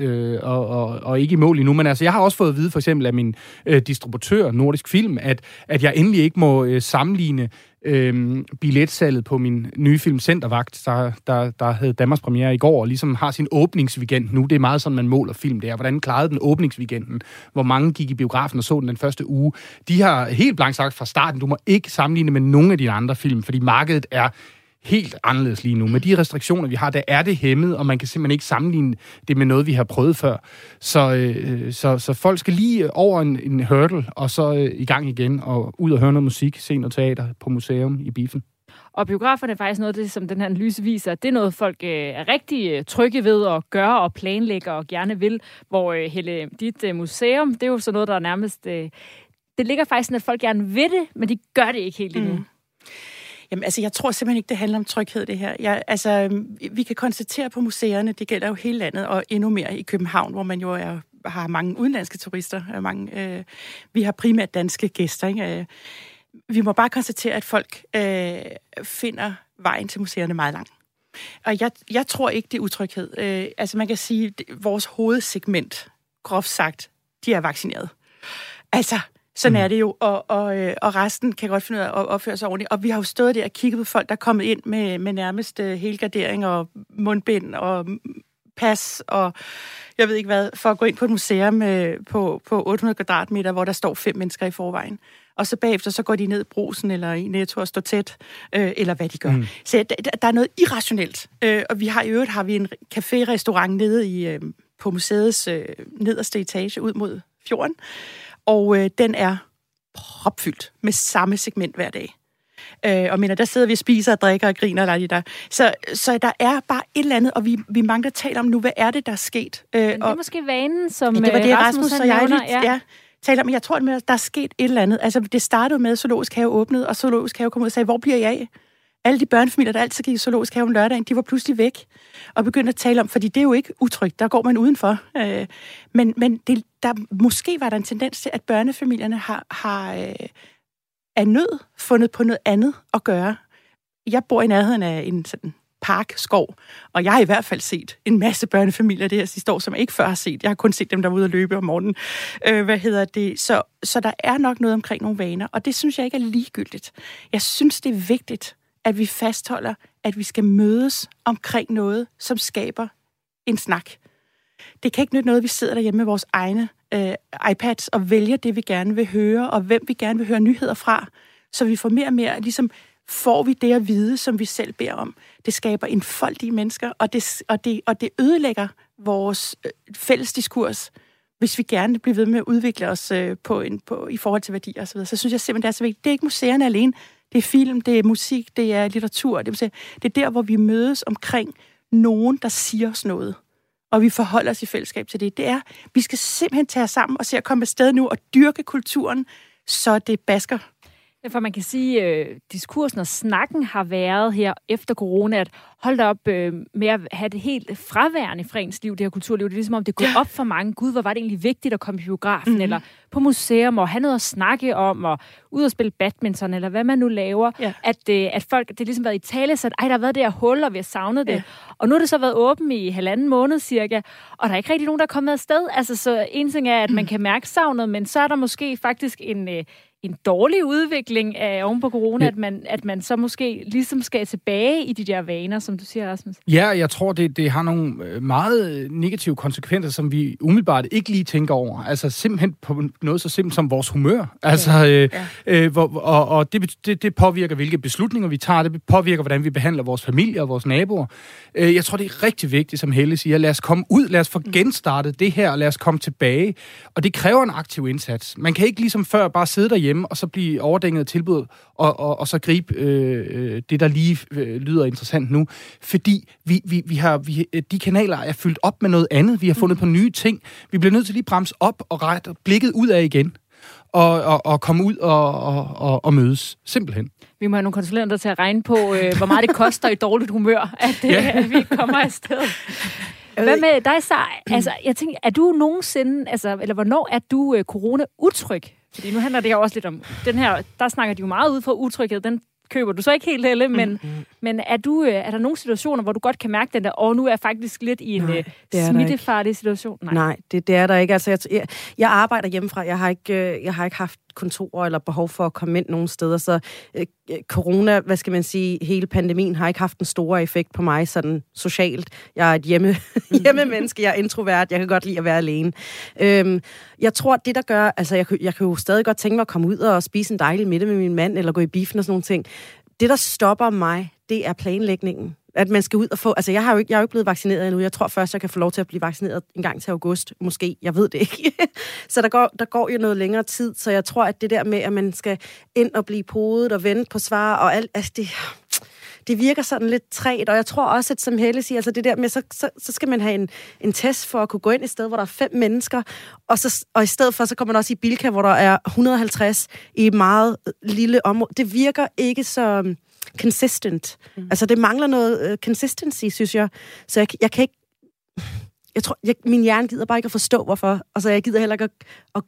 øh, og, og, og ikke i mål endnu. Men altså, jeg har også fået at vide, for eksempel af min øh, distributør, Nordisk Film, at, at jeg endelig ikke må øh, sammenligne øh, billetsalget på min nye film Centervagt, der, der, der havde Danmarks premiere i går, og ligesom har sin åbningsweekend nu. Det er meget sådan, man måler film. Det er, hvordan klarede den åbningsweekenden? Hvor mange gik i biografen og så den den første uge? De har helt blankt sagt fra starten, du må ikke sammenligne med nogen af dine andre film, fordi markedet er helt anderledes lige nu. Med de restriktioner, vi har, der er det hæmmet, og man kan simpelthen ikke sammenligne det med noget, vi har prøvet før. Så, øh, så, så folk skal lige over en, en hurdle, og så øh, i gang igen, og ud og høre noget musik, se noget teater på museum i Biffen. Og biograferne er faktisk noget af det, som den her analyse viser, det er noget, folk øh, er rigtig øh, trygge ved at gøre og planlægge og gerne vil. Hvor øh, hele dit øh, museum, det er jo sådan noget, der er nærmest... Øh, det ligger faktisk sådan, at folk gerne vil det, men de gør det ikke helt endnu. Mm. Jamen, altså, jeg tror simpelthen ikke, det handler om tryghed, det her. Jeg, altså, vi kan konstatere på museerne, det gælder jo hele landet, og endnu mere i København, hvor man jo er, har mange udenlandske turister. Øh, mange, øh, vi har primært danske gæster. Ikke? Øh, vi må bare konstatere, at folk øh, finder vejen til museerne meget lang. Og jeg, jeg tror ikke, det er utryghed. Øh, altså, man kan sige, at vores hovedsegment, groft sagt, de er vaccineret. Altså, sådan mm. er det jo, og, og, øh, og resten kan godt finde ud af at opføre sig ordentligt. Og vi har jo stået der og kigget på folk, der er kommet ind med, med nærmest uh, helgardering og mundbind og pas og jeg ved ikke hvad, for at gå ind på et museum uh, på, på 800 kvadratmeter, hvor der står fem mennesker i forvejen. Og så bagefter, så går de ned i brusen eller i netto og står tæt, øh, eller hvad de gør. Mm. Så der, der er noget irrationelt. Øh, og vi har i øvrigt har vi en café-restaurant nede i, øh, på museets øh, nederste etage ud mod fjorden, og øh, den er propfyldt med samme segment hver dag. Øh, og mener, der sidder vi og spiser og drikker og griner. Og der. Så, så der er bare et eller andet, og vi, vi mangler at tale om nu, hvad er det, der er sket? Øh, Men det er og, måske vanen, som ja, det var det, øh, Rasmus, Rasmus og jeg lige, ja. ja, talte om. Jeg tror, at der er sket et eller andet. Altså, det startede med, at Zoologisk Have åbnede, og Zoologisk Have kom ud og sagde, hvor bliver jeg af? alle de børnefamilier, der altid gik i zoologisk have om lørdagen, de var pludselig væk og begyndte at tale om, fordi det er jo ikke utrygt, der går man udenfor. Øh, men men det, der, måske var der en tendens til, at børnefamilierne har, har øh, af nød fundet på noget andet at gøre. Jeg bor i nærheden af en sådan park, skov, og jeg har i hvert fald set en masse børnefamilier det her sidste år, som jeg ikke før har set. Jeg har kun set dem, der er ude at løbe om morgenen. Øh, hvad hedder det? Så, så der er nok noget omkring nogle vaner, og det synes jeg ikke er ligegyldigt. Jeg synes, det er vigtigt, at vi fastholder, at vi skal mødes omkring noget, som skaber en snak. Det kan ikke nytte noget, at vi sidder derhjemme med vores egne øh, iPads og vælger det, vi gerne vil høre, og hvem vi gerne vil høre nyheder fra, så vi får mere og mere, ligesom får vi det at vide, som vi selv beder om. Det skaber en i mennesker, og det, og det, og det ødelægger vores øh, fælles diskurs, hvis vi gerne vil blive ved med at udvikle os øh, på en, på, i forhold til værdier osv. Så, videre. så synes jeg simpelthen, det er så vigtigt. Det er ikke museerne alene. Det er film, det er musik, det er litteratur. Det, vil det er der, hvor vi mødes omkring nogen, der siger os noget. Og vi forholder os i fællesskab til det. Det er, vi skal simpelthen tage os sammen og se at komme afsted nu og dyrke kulturen, så det basker for man kan sige, at øh, diskursen og snakken har været her efter corona, at hold op øh, med at have det helt fraværende i ens liv, det her kulturliv. Det er ligesom om, det går op for mange. Gud, hvor var det egentlig vigtigt at komme i biografen, mm-hmm. eller på museum, og have noget at snakke om, og ud og spille badminton, eller hvad man nu laver. Ja. At, øh, at folk, det er ligesom været i tale, så at, ej, der har været det her hul, og vi har savnet det. Ja. Og nu har det så været åben i halvanden måned cirka, og der er ikke rigtig nogen, der er kommet afsted. Altså, så en ting er, at man kan mærke savnet, men så er der måske faktisk en, øh, en dårlig udvikling af oven på corona, ja. at, man, at man så måske ligesom skal tilbage i de der vaner, som du siger, Rasmus? Ja, jeg tror, det, det har nogle øh, meget negative konsekvenser, som vi umiddelbart ikke lige tænker over. Altså simpelthen på noget så simpelt som vores humør. Altså, øh, ja. øh, hvor, og, og det, det, det påvirker, hvilke beslutninger vi tager. Det påvirker, hvordan vi behandler vores familie og vores naboer. Øh, jeg tror, det er rigtig vigtigt, som Helle siger. Lad os komme ud, lad os få mm. genstartet det her, og lad os komme tilbage. Og det kræver en aktiv indsats. Man kan ikke ligesom før bare sidde derhjemme og så blive overdænget af tilbud, og, og, og så gribe øh, øh, det, der lige øh, lyder interessant nu. Fordi vi, vi, vi har, vi, de kanaler er fyldt op med noget andet. Vi har fundet mm. på nye ting. Vi bliver nødt til lige at bremse op og rette blikket ud af igen og, og, og komme ud og, og, og mødes. Simpelthen. Vi må have nogle konsulenter til at regne på, øh, hvor meget det koster i dårligt humør, at, øh, ja. at vi kommer afsted. Hvad med dig, Sar? Altså, jeg tænker, er du nogensinde, altså, eller hvornår er du øh, corona-utryg? Fordi nu handler det her også lidt om, den her, der snakker de jo meget ud fra utryghed, den køber du så ikke helt, Helle, men, mm-hmm. men er, du, øh, er der nogle situationer, hvor du godt kan mærke den der, og nu er jeg faktisk lidt i en Nej, øh, smittefarlig situation? Nej, Nej det, det er der ikke. Altså, jeg, jeg, jeg arbejder hjemmefra. Jeg har, ikke, øh, jeg har ikke haft kontor eller behov for at komme ind nogen steder, så øh, corona, hvad skal man sige, hele pandemien har ikke haft en stor effekt på mig sådan socialt. Jeg er et hjemme, hjemme menneske, jeg er introvert, jeg kan godt lide at være alene. Øhm, jeg tror, det der gør, altså jeg, jeg kan jo stadig godt tænke mig at komme ud og spise en dejlig middag med min mand, eller gå i biffen og sådan nogle ting. Det, der stopper mig, det er planlægningen. At man skal ud og få... Altså, jeg, har jo ikke, jeg er jo ikke blevet vaccineret endnu. Jeg tror først, jeg kan få lov til at blive vaccineret en gang til august. Måske. Jeg ved det ikke. så der går, der går jo noget længere tid. Så jeg tror, at det der med, at man skal ind og blive podet og vente på svar og alt... Altså, det, det virker sådan lidt træt, og jeg tror også, at som Helle siger, altså det der med, så, så, så skal man have en, en test for at kunne gå ind i et sted, hvor der er fem mennesker, og, så, og i stedet for, så kommer man også i Bilka, hvor der er 150 i et meget lille område. Det virker ikke så consistent. Mm. Altså, det mangler noget uh, consistency, synes jeg. Så jeg, jeg kan ikke... Jeg tror, jeg, min hjerne gider bare ikke at forstå, hvorfor. Og så jeg gider heller ikke at, at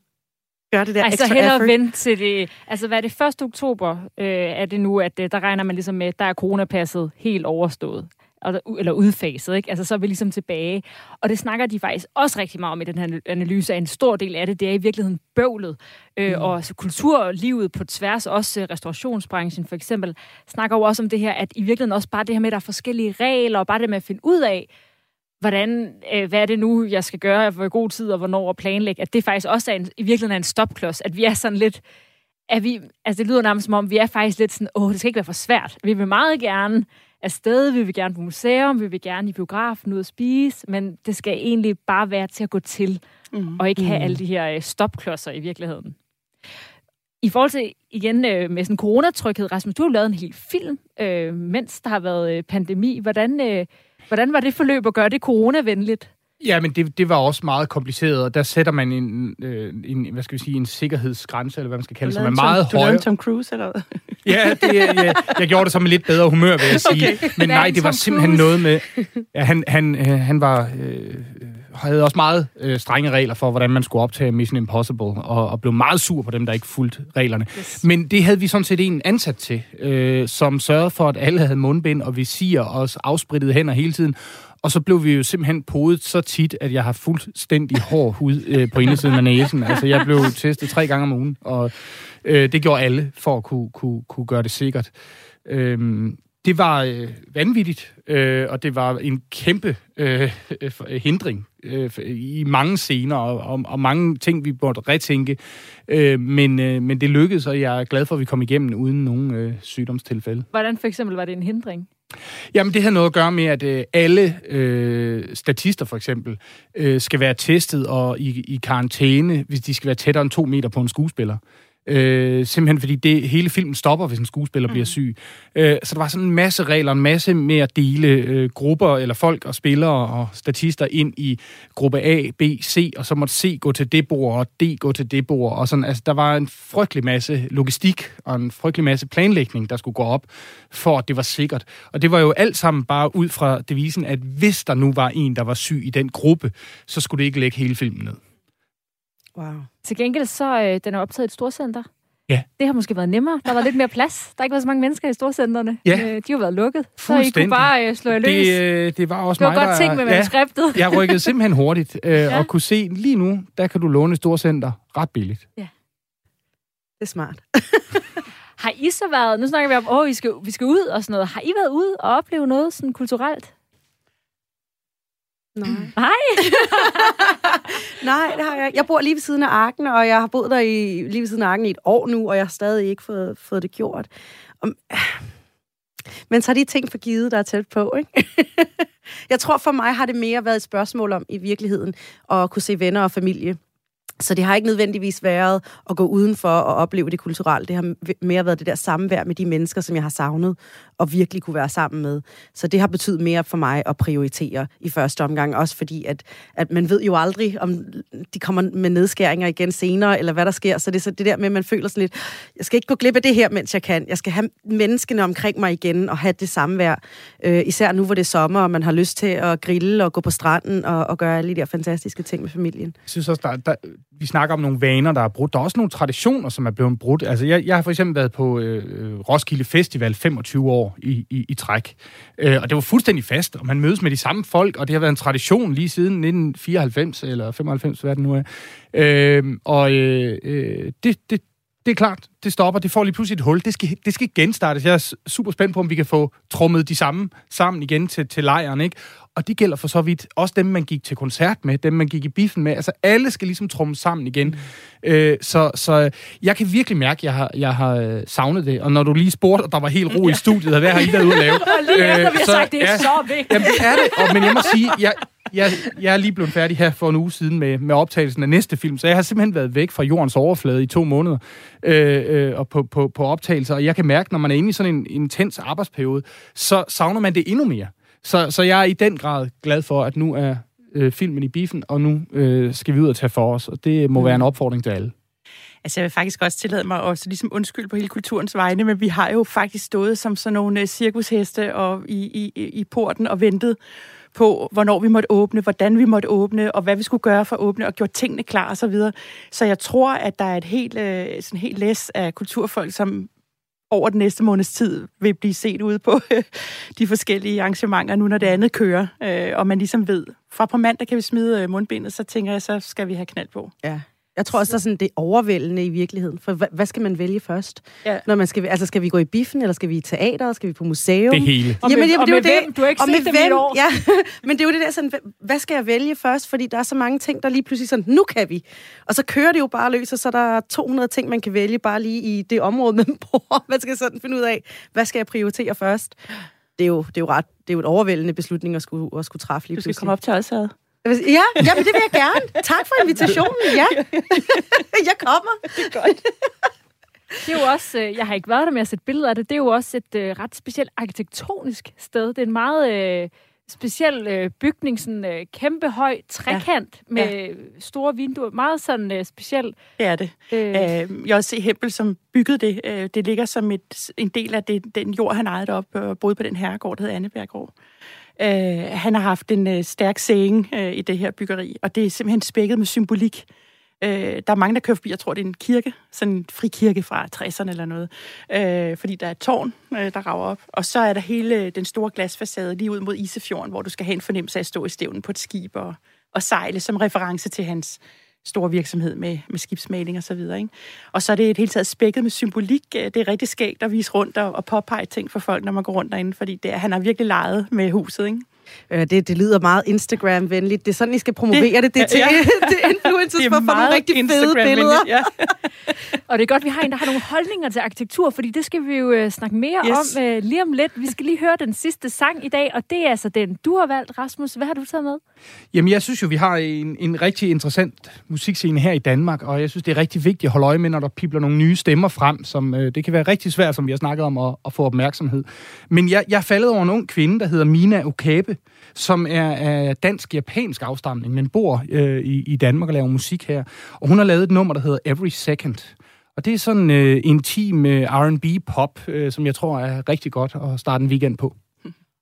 gøre det der altså, extra hellere effort. vente til det... Altså, hvad er det 1. oktober, øh, er det nu, at øh, der regner man ligesom med, der er coronapasset helt overstået eller udfaset, ikke? Altså, så er vi ligesom tilbage. Og det snakker de faktisk også rigtig meget om i den her analyse, at en stor del af det, det er i virkeligheden bøvlet. Øh, mm. Og altså, kulturlivet på tværs, også restaurationsbranchen for eksempel, snakker jo også om det her, at i virkeligheden også bare det her med, at der er forskellige regler, og bare det med at finde ud af, hvordan, øh, hvad er det nu, jeg skal gøre for god tid, og hvornår at planlægge, at det faktisk også er en, i virkeligheden er en stopklods, at vi er sådan lidt, at vi, altså det lyder nærmest som om, vi er faktisk lidt sådan, åh, det skal ikke være for svært. Vi vil meget gerne afsted, vi vil gerne på museum, vi vil gerne i biografen ud og spise, men det skal egentlig bare være til at gå til, mm. og ikke have mm. alle de her øh, stopklodser i virkeligheden. I forhold til, igen, øh, med sådan coronatrykhed, Rasmus, du har lavet en hel film, øh, mens der har været øh, pandemi. Hvordan, øh, hvordan var det forløb at gøre det coronavenligt? Ja, men det, det var også meget kompliceret, og der sætter man en, øh, en, hvad skal vi sige, en sikkerhedsgrænse, eller hvad man skal kalde det, som er meget høj. Du lavede Tom Cruise, eller Ja, det, ja, jeg gjorde det som en lidt bedre humør, vil jeg sige. Okay. Men nej, det var simpelthen noget med... Ja, han, han, øh, han var... Øh, havde også meget øh, strenge regler for, hvordan man skulle optage Mission Impossible, og, og blev meget sur på dem, der ikke fulgte reglerne. Yes. Men det havde vi sådan set en ansat til, øh, som sørgede for, at alle havde mundbind og visir og afsprittede hænder hele tiden. Og så blev vi jo simpelthen podet så tit, at jeg har fuldstændig hård hud øh, på indersiden af næsen. Altså, jeg blev testet tre gange om ugen, og øh, det gjorde alle for at kunne, kunne, kunne gøre det sikkert. Øh, det var øh, vanvittigt, øh, og det var en kæmpe øh, hindring øh, i mange scener, og, og, og mange ting, vi burde retænke. Øh, men, øh, men det lykkedes, og jeg er glad for, at vi kom igennem uden nogen øh, sygdomstilfælde. Hvordan for eksempel var det en hindring? Jamen, det har noget at gøre med, at øh, alle øh, statister for eksempel øh, skal være testet og i, i karantæne, hvis de skal være tættere end to meter på en skuespiller. Øh, simpelthen fordi det, hele filmen stopper, hvis en skuespiller mm. bliver syg. Øh, så der var sådan en masse regler, en masse med at dele øh, grupper eller folk og spillere og statister ind i gruppe A, B, C, og så måtte C gå til det bord, og D gå til det bord. Og sådan, altså, der var en frygtelig masse logistik og en frygtelig masse planlægning, der skulle gå op, for at det var sikkert. Og det var jo alt sammen bare ud fra devisen, at hvis der nu var en, der var syg i den gruppe, så skulle det ikke lægge hele filmen ned. Wow. Til gengæld så øh, den er optaget i et storcenter. Ja. Det har måske været nemmere. Der var lidt mere plads. Der har ikke været så mange mennesker i storcenterne. Ja. Øh, de har været lukket. Så I kunne bare øh, slå jer løs. Det, øh, det var også det var mig, godt ting med manuskriptet. Ja, jeg rykkede simpelthen hurtigt øh, ja. og kunne se, lige nu, der kan du låne storcenter ret billigt. Ja. Det er smart. har I så været, nu snakker vi om, åh, vi skal, vi skal ud og sådan noget. Har I været ude og opleve noget sådan kulturelt? Nej. Nej? Nej, det har jeg Jeg bor lige ved siden af Arken, og jeg har boet der i, lige ved siden af Arken i et år nu, og jeg har stadig ikke fået, fået det gjort. Og, men så er de ting for givet, der er tæt på, ikke? jeg tror for mig har det mere været et spørgsmål om i virkeligheden at kunne se venner og familie. Så det har ikke nødvendigvis været at gå udenfor og opleve det kulturelle. Det har mere været det der samvær med de mennesker, som jeg har savnet og virkelig kunne være sammen med. Så det har betydet mere for mig at prioritere i første omgang. Også fordi, at, at man ved jo aldrig, om de kommer med nedskæringer igen senere, eller hvad der sker. Så det er så det der med, at man føler sådan lidt, jeg skal ikke gå glip af det her, mens jeg kan. Jeg skal have menneskene omkring mig igen og have det samvær. Øh, især nu, hvor det er sommer, og man har lyst til at grille og gå på stranden og, og gøre alle de der fantastiske ting med familien. Jeg synes også, der, der, vi snakker om nogle vaner, der er brudt. Der er også nogle traditioner, som er blevet brudt. Altså, jeg, jeg har for eksempel været på øh, øh Roskilde Festival 25 år i, i, i træk. Øh, og det var fuldstændig fast, og man mødes med de samme folk, og det har været en tradition lige siden 1994 eller 95, hvad det nu er. Øh, og øh, øh, det, det, det er klart, det stopper, det får lige pludselig et hul. Det skal, det skal genstartes. Jeg er super spændt på, om vi kan få trummet de samme sammen igen til, til lejren, ikke? Og det gælder for så vidt også dem, man gik til koncert med, dem, man gik i biffen med. Altså, alle skal ligesom trumme sammen igen. Mm. Øh, så, så jeg kan virkelig mærke, at jeg har, jeg har øh, savnet det. Og når du lige spurgte, og der var helt ro i studiet, og hvad har I været ude at lave? lige efter, vi har så, sagt, det er ja, så vigtigt. Jamen, det er det. Og, men jeg må sige, jeg, jeg, jeg er lige blevet færdig her for en uge siden med, med optagelsen af næste film, så jeg har simpelthen været væk fra jordens overflade i to måneder øh, øh, og på, på, på optagelser, og jeg kan mærke, når man er inde i sådan en intens arbejdsperiode, så savner man det endnu mere. Så, så jeg er i den grad glad for, at nu er øh, filmen i biffen, og nu øh, skal vi ud og tage for os, og det må være en opfordring til alle. Altså, jeg vil faktisk også tillade mig at ligesom undskylde på hele kulturens vegne, men vi har jo faktisk stået som sådan nogle cirkusheste og i, i, i porten og ventet på, hvornår vi måtte åbne, hvordan vi måtte åbne, og hvad vi skulle gøre for at åbne, og gjort tingene klar osv. Så, videre. så jeg tror, at der er et helt, øh, sådan helt læs af kulturfolk, som over den næste måneds tid vil blive set ude på øh, de forskellige arrangementer, nu når det andet kører, øh, og man ligesom ved, fra på mandag kan vi smide øh, mundbindet, så tænker jeg, så skal vi have knald på. Ja. Jeg tror også, der er sådan det overvældende i virkeligheden. For hvad, hvad skal man vælge først? Ja. Når man skal, altså, skal vi gå i biffen, eller skal vi i teater, skal vi på museum? Det hele. Og med, jamen, jamen, og det med det. hvem? Du har ikke og set med hvem? år. Ja, men det er jo det der sådan, hvad skal jeg vælge først? Fordi der er så mange ting, der lige pludselig sådan, nu kan vi. Og så kører det jo bare løs, og så er der 200 ting, man kan vælge bare lige i det område, man bor. Man skal sådan finde ud af, hvad skal jeg prioritere først? Det er jo, det er jo, ret, det er jo et overvældende beslutning at skulle, at skulle træffe lige pludselig. Du skal komme op til os, Ja, jamen, det vil jeg gerne. Tak for invitationen, ja. jeg kommer. Det er godt. Det er jo også, øh, jeg har ikke været der med at sætte billeder af det, det er jo også et uh, ret specielt arkitektonisk sted. Det er en meget uh, speciel uh, bygning, sådan uh, kæmpe høj trekant ja. med ja. store vinduer. Meget sådan uh, speciel. Det er det. Jeg har også set Hempel, som byggede det. Det ligger som et, en del af det, den jord, han ejede op, og boede på den herregård, der hedder Anneberggård. Øh, han har haft en øh, stærk saying øh, i det her byggeri, og det er simpelthen spækket med symbolik. Øh, der er mange, der kører forbi, jeg tror, det er en kirke, sådan en frikirke fra 60'erne eller noget, øh, fordi der er et tårn, øh, der rager op, og så er der hele øh, den store glasfacade lige ud mod Isefjorden, hvor du skal have en fornemmelse af at stå i stævnen på et skib og, og sejle som reference til hans stor virksomhed med, med skibsmaling og så videre. Ikke? Og så er det et helt taget spækket med symbolik. Øh, det er rigtig skægt at vise rundt og, og påpege ting for folk, når man går rundt derinde, fordi det, han har virkelig leget med huset. Ikke? Øh, det, det lyder meget Instagram-venligt. Det er sådan, I skal promovere det, det, det til, ja. til influencers for at få nogle rigtig fede billeder. Ja. og det er godt, vi har en, der har nogle holdninger til arkitektur, fordi det skal vi jo uh, snakke mere yes. om uh, lige om lidt. Vi skal lige høre den sidste sang i dag, og det er altså den, du har valgt, Rasmus. Hvad har du taget med? Jamen, jeg synes jo, vi har en, en rigtig interessant musikscene her i Danmark, og jeg synes, det er rigtig vigtigt at holde øje med, når der pipler nogle nye stemmer frem, som uh, det kan være rigtig svært, som vi har snakket om, at, at få opmærksomhed. Men jeg, jeg faldet over en ung kvinde, der hedder Mina Okabe, som er af dansk-japansk afstamning, men bor øh, i, i Danmark og laver musik her. Og hun har lavet et nummer, der hedder Every Second. Og det er sådan øh, intim øh, R&B-pop, øh, som jeg tror er rigtig godt at starte en weekend på.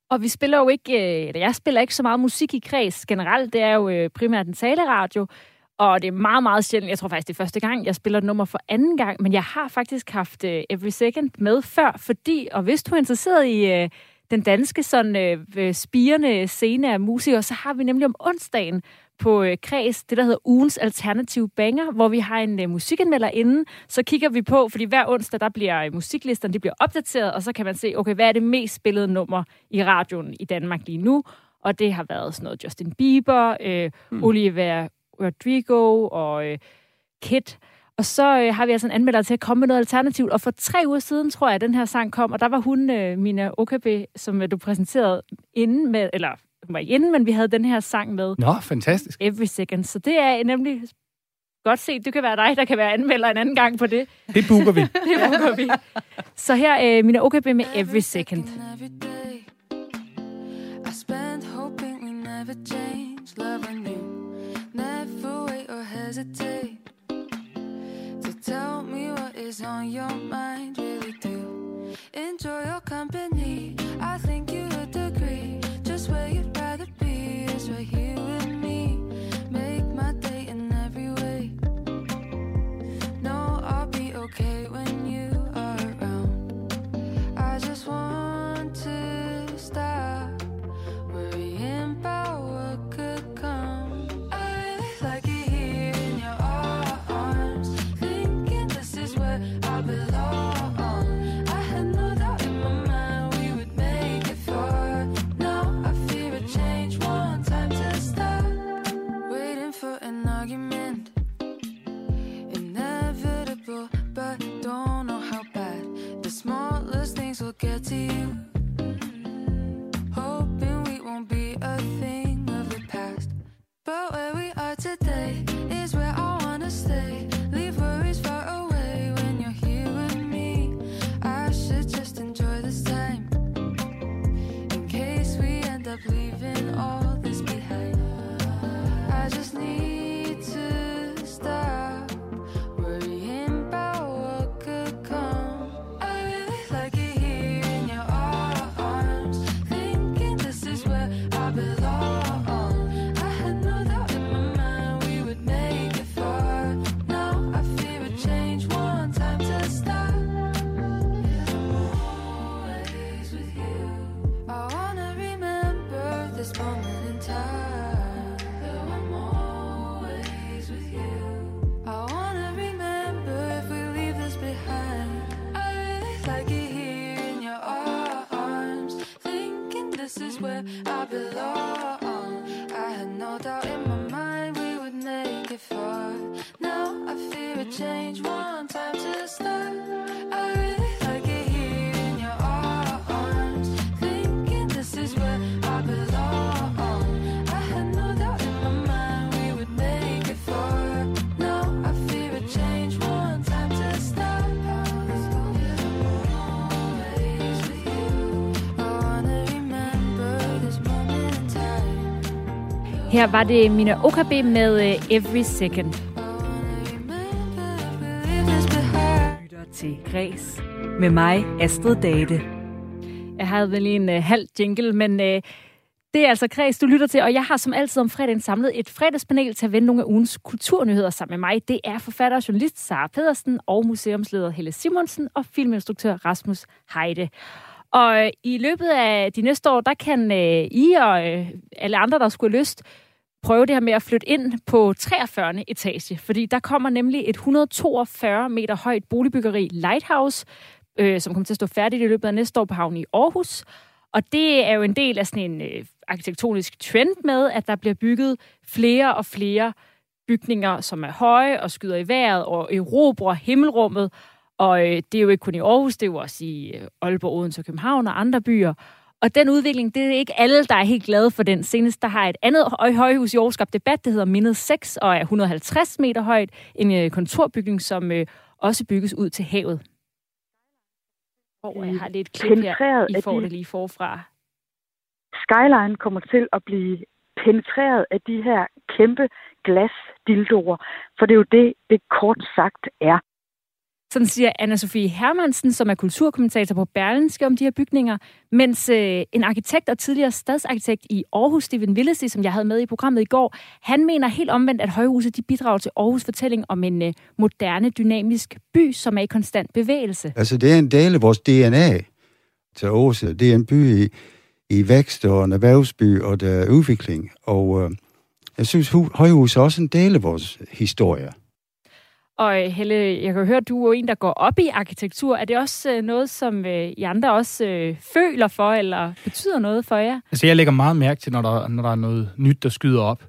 Og vi spiller jo ikke, øh, eller jeg spiller ikke så meget musik i kreds generelt. Det er jo øh, primært en taleradio. Og det er meget, meget sjældent. Jeg tror faktisk, det er første gang, jeg spiller et nummer for anden gang. Men jeg har faktisk haft øh, Every Second med før, fordi, og hvis du er interesseret i Øh, den danske sådan øh, spirende scene af musikere, så har vi nemlig om onsdagen på øh, Kreds, det der hedder ugens alternative banger, hvor vi har en øh, musikanmelder inden. Så kigger vi på, fordi hver onsdag, der bliver øh, musiklisterne de bliver opdateret, og så kan man se, okay, hvad er det mest spillede nummer i radioen i Danmark lige nu? Og det har været sådan noget Justin Bieber, øh, mm. Oliver Rodrigo og øh, Kit. Og så øh, har vi altså en anmelder til at komme med noget alternativt. Og for tre uger siden, tror jeg, at den her sang kom, og der var hun, øh, Mina OKB, som øh, du præsenterede inden med, eller hun var inden, men vi havde den her sang med. Nå, fantastisk. Every Second. Så det er nemlig godt set. Det kan være dig, der kan være anmelder en anden gang på det. Det booker vi. det booker vi. Så her øh, Mina OKB med Every Second. I spent hoping we never change, loving you. Never wait or hesitate is on your mind. Really do enjoy your company. I where I belong. Her var det Mina OKB med uh, Every Second. lytter til Græs med mig, Astrid Date. Jeg havde vel lige en uh, halv jingle, men uh, det er altså Kreds, du lytter til, og jeg har som altid om fredagen samlet et fredagspanel til at vende nogle af ugens kulturnyheder sammen med mig. Det er forfatter og journalist Sara Pedersen og museumsleder Helle Simonsen og filminstruktør Rasmus Heide. Og øh, i løbet af de næste år, der kan øh, I og øh, alle andre, der skulle have lyst, prøve det her med at flytte ind på 43. etage, fordi der kommer nemlig et 142 meter højt boligbyggeri Lighthouse, øh, som kommer til at stå færdigt i løbet af næste år på havnen i Aarhus. Og det er jo en del af sådan en øh, arkitektonisk trend med, at der bliver bygget flere og flere bygninger, som er høje og skyder i vejret og erobrer himmelrummet. Og øh, det er jo ikke kun i Aarhus, det er jo også i øh, Aalborg, Odense og København og andre byer. Og den udvikling, det er ikke alle, der er helt glade for den. Senest der har et andet høj- højhus i Aarhus skabt debat, det hedder Mindet 6 og er 150 meter højt. En øh, kontorbygning, som øh, også bygges ud til havet. Og jeg har lidt klip her. I får de- det lige forfra. Skyline kommer til at blive penetreret af de her kæmpe glasdildoer, for det er jo det, det kort sagt er. Sådan siger Anna-Sophie Hermansen, som er kulturkommentator på Berlinske om de her bygninger, mens øh, en arkitekt og tidligere stadsarkitekt i Aarhus, Steven Willesi, som jeg havde med i programmet i går, han mener helt omvendt, at højhuset de bidrager til Aarhus fortælling om en øh, moderne, dynamisk by, som er i konstant bevægelse. Altså, det er en del af vores DNA. til Aarhus. Det er en by i, i vækst og en erhvervsby og der er udvikling. Og øh, jeg synes, Højhus er også en del af vores historie. Og øh, Helle, jeg kan høre, at du er en, der går op i arkitektur. Er det også øh, noget, som øh, I andre også føler for, eller betyder noget for jer? Altså, jeg lægger meget mærke til, når der, når der er noget nyt, der skyder op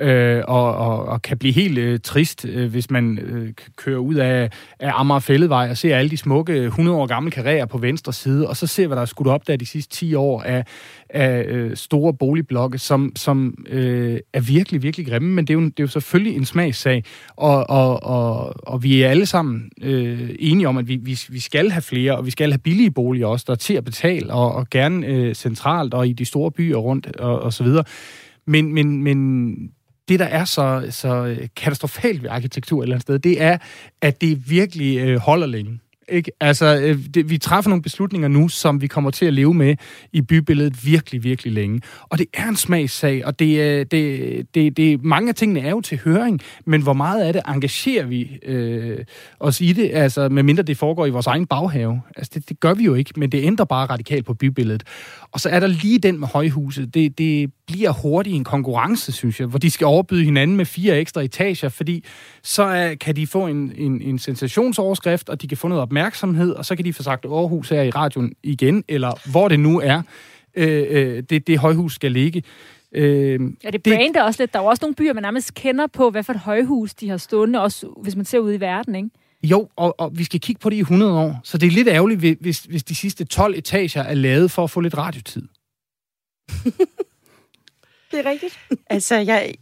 øh, og, og, og kan blive helt øh, trist, øh, hvis man øh, kører ud af, af Amager Fælledvej og ser alle de smukke øh, 100 år gamle karrierer på venstre side, og så ser, hvad der er skudt op der de sidste 10 år af, af øh, store boligblokke, som, som øh, er virkelig, virkelig grimme, men det er jo, det er jo selvfølgelig en smagssag, og, og, og, og vi er alle sammen øh, enige om, at vi, vi, vi skal have flere, og vi skal have billige boliger også, der er til at betale, og, og gerne øh, centralt og i de store byer rundt, og, og så videre. Men, men, men det, der er så, så øh, katastrofalt ved arkitektur et eller andet sted, det er, at det virkelig øh, holder længe. Ikke? Altså, øh, det, vi træffer nogle beslutninger nu, som vi kommer til at leve med i bybilledet virkelig, virkelig længe. Og det er en smagssag, og det, øh, det, det, det, mange af tingene er jo til høring, men hvor meget af det engagerer vi øh, os i det, altså medmindre det foregår i vores egen baghave. Altså, det, det gør vi jo ikke, men det ændrer bare radikalt på bybilledet. Og så er der lige den med højhuset. Det, det bliver hurtigt en konkurrence, synes jeg, hvor de skal overbyde hinanden med fire ekstra etager, fordi så er, kan de få en, en, en sensationsoverskrift, og de kan få noget opmærksomhed, og så kan de få sagt Aarhus her i radioen igen, eller hvor det nu er, øh, øh, det, det højhus skal ligge. Øh, ja, det brander også lidt. Der er jo også nogle byer, man nærmest kender på, hvad for et højhus de har stående, også hvis man ser ud i verden, ikke? Jo, og, og vi skal kigge på det i 100 år. Så det er lidt ærgerligt, hvis, hvis de sidste 12 etager er lavet for at få lidt radiotid. det er rigtigt. altså, jeg,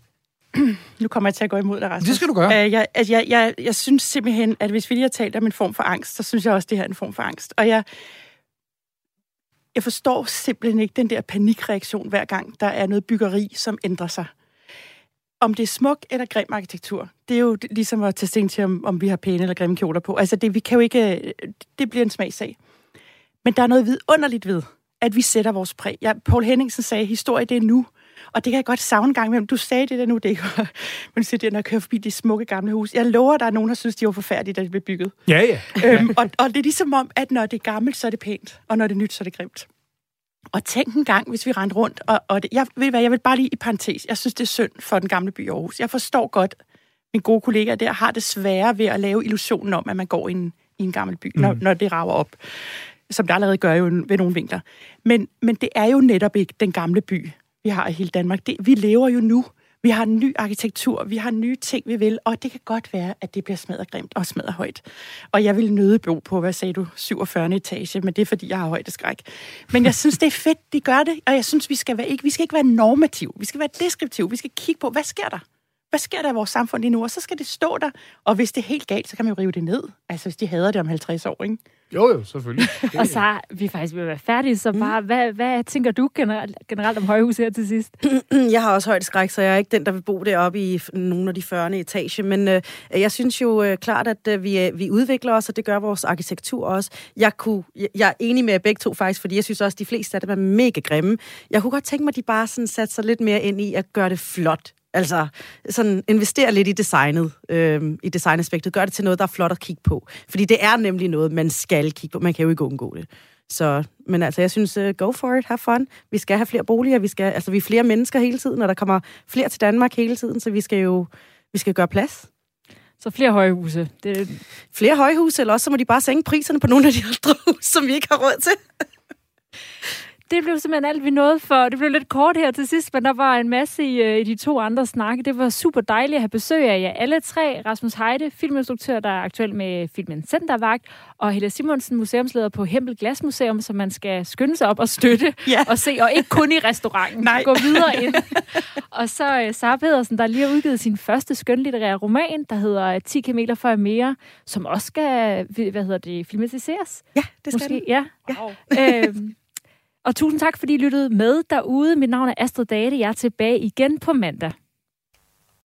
nu kommer jeg til at gå imod dig, Rasmus. Det skal du gøre. Uh, jeg, altså, jeg, jeg, jeg synes simpelthen, at hvis vi lige har talt om en form for angst, så synes jeg også, at det her er en form for angst. Og jeg, jeg forstår simpelthen ikke den der panikreaktion, hver gang der er noget byggeri, som ændrer sig. Om det er smuk eller grim arkitektur, det er jo ligesom at tage stilling til, om, om vi har pæne eller grimme kjoler på. Altså, det, vi kan jo ikke, det bliver en smagssag. Men der er noget vidunderligt ved, at vi sætter vores præg. Ja, Paul Henningsen sagde, at historie det er nu. Og det kan jeg godt savne gang imellem. Du sagde det der nu, det men du det, når jeg kører forbi de smukke gamle huse. Jeg lover, der er nogen, der synes, de var forfærdelige, da de blev bygget. Ja, ja. øhm, og, og det er ligesom om, at når det er gammelt, så er det pænt, og når det er nyt, så er det grimt. Og tænk en gang, hvis vi rendte rundt, og, og det, jeg, ved hvad, jeg vil bare lige i parentes, jeg synes, det er synd for den gamle by Aarhus. Jeg forstår godt, min gode kollega der har det svære ved at lave illusionen om, at man går i en, i en gammel by, mm. når, når det rager op som det allerede gør jo ved nogle vinkler. Men, men det er jo netop ikke den gamle by, vi har i hele Danmark. Det, vi lever jo nu. Vi har en ny arkitektur, vi har nye ting, vi vil, og det kan godt være, at det bliver smadret grimt og smadret højt. Og jeg vil nøde bo på, hvad sagde du, 47. etage, men det er, fordi jeg har højdeskræk. Men jeg synes, det er fedt, de gør det, og jeg synes, vi skal, være, ikke, vi skal ikke være normativ, vi skal være deskriptiv, vi skal kigge på, hvad sker der? Hvad sker der i vores samfund lige nu? Og så skal det stå der, og hvis det er helt galt, så kan man jo rive det ned. Altså, hvis de hader det om 50 år, ikke? Jo, jo, selvfølgelig. og så er vi faktisk ved at være færdige, så mm. bare, hvad, hvad tænker du generelt, generelt om højhus her til sidst? Jeg har også højt skræk, så jeg er ikke den, der vil bo deroppe i nogle af de 40. etage, men øh, jeg synes jo øh, klart, at øh, vi, øh, vi udvikler os, og det gør vores arkitektur også. Jeg, kunne, jeg, jeg er enig med begge to faktisk, fordi jeg synes også, at de fleste af dem er mega grimme. Jeg kunne godt tænke mig, at de bare sådan satte sig lidt mere ind i at gøre det flot. Altså, sådan investere lidt i designet, øh, i designaspektet. Gør det til noget, der er flot at kigge på. Fordi det er nemlig noget, man skal kigge på. Man kan jo ikke undgå det. Så, men altså, jeg synes, uh, go for it, have fun. Vi skal have flere boliger, vi skal, altså, vi er flere mennesker hele tiden, og der kommer flere til Danmark hele tiden, så vi skal jo, vi skal gøre plads. Så flere højhuse. Det... Flere højhuse, eller også så må de bare sænke priserne på nogle af de andre huse, som vi ikke har råd til det blev simpelthen alt, vi nåede for. Det blev lidt kort her til sidst, men der var en masse i, øh, i de to andre snakke. Det var super dejligt at have besøg af jer alle tre. Rasmus Heide, filminstruktør, der er aktuel med filmen Centervagt, og Helle Simonsen, museumsleder på Hempel Glasmuseum, som man skal skynde sig op og støtte ja. og se, og ikke kun i restauranten. Nej. Gå videre ind. og så uh, Sara Pedersen, der lige har udgivet sin første skønlitterære roman, der hedder 10 kameler for mere, som også skal, hvad hedder det, filmatiseres. Ja, det skal Måske, Ja. Wow. øhm, og tusind tak, fordi I lyttede med derude. Mit navn er Astrid Date. Jeg er tilbage igen på mandag.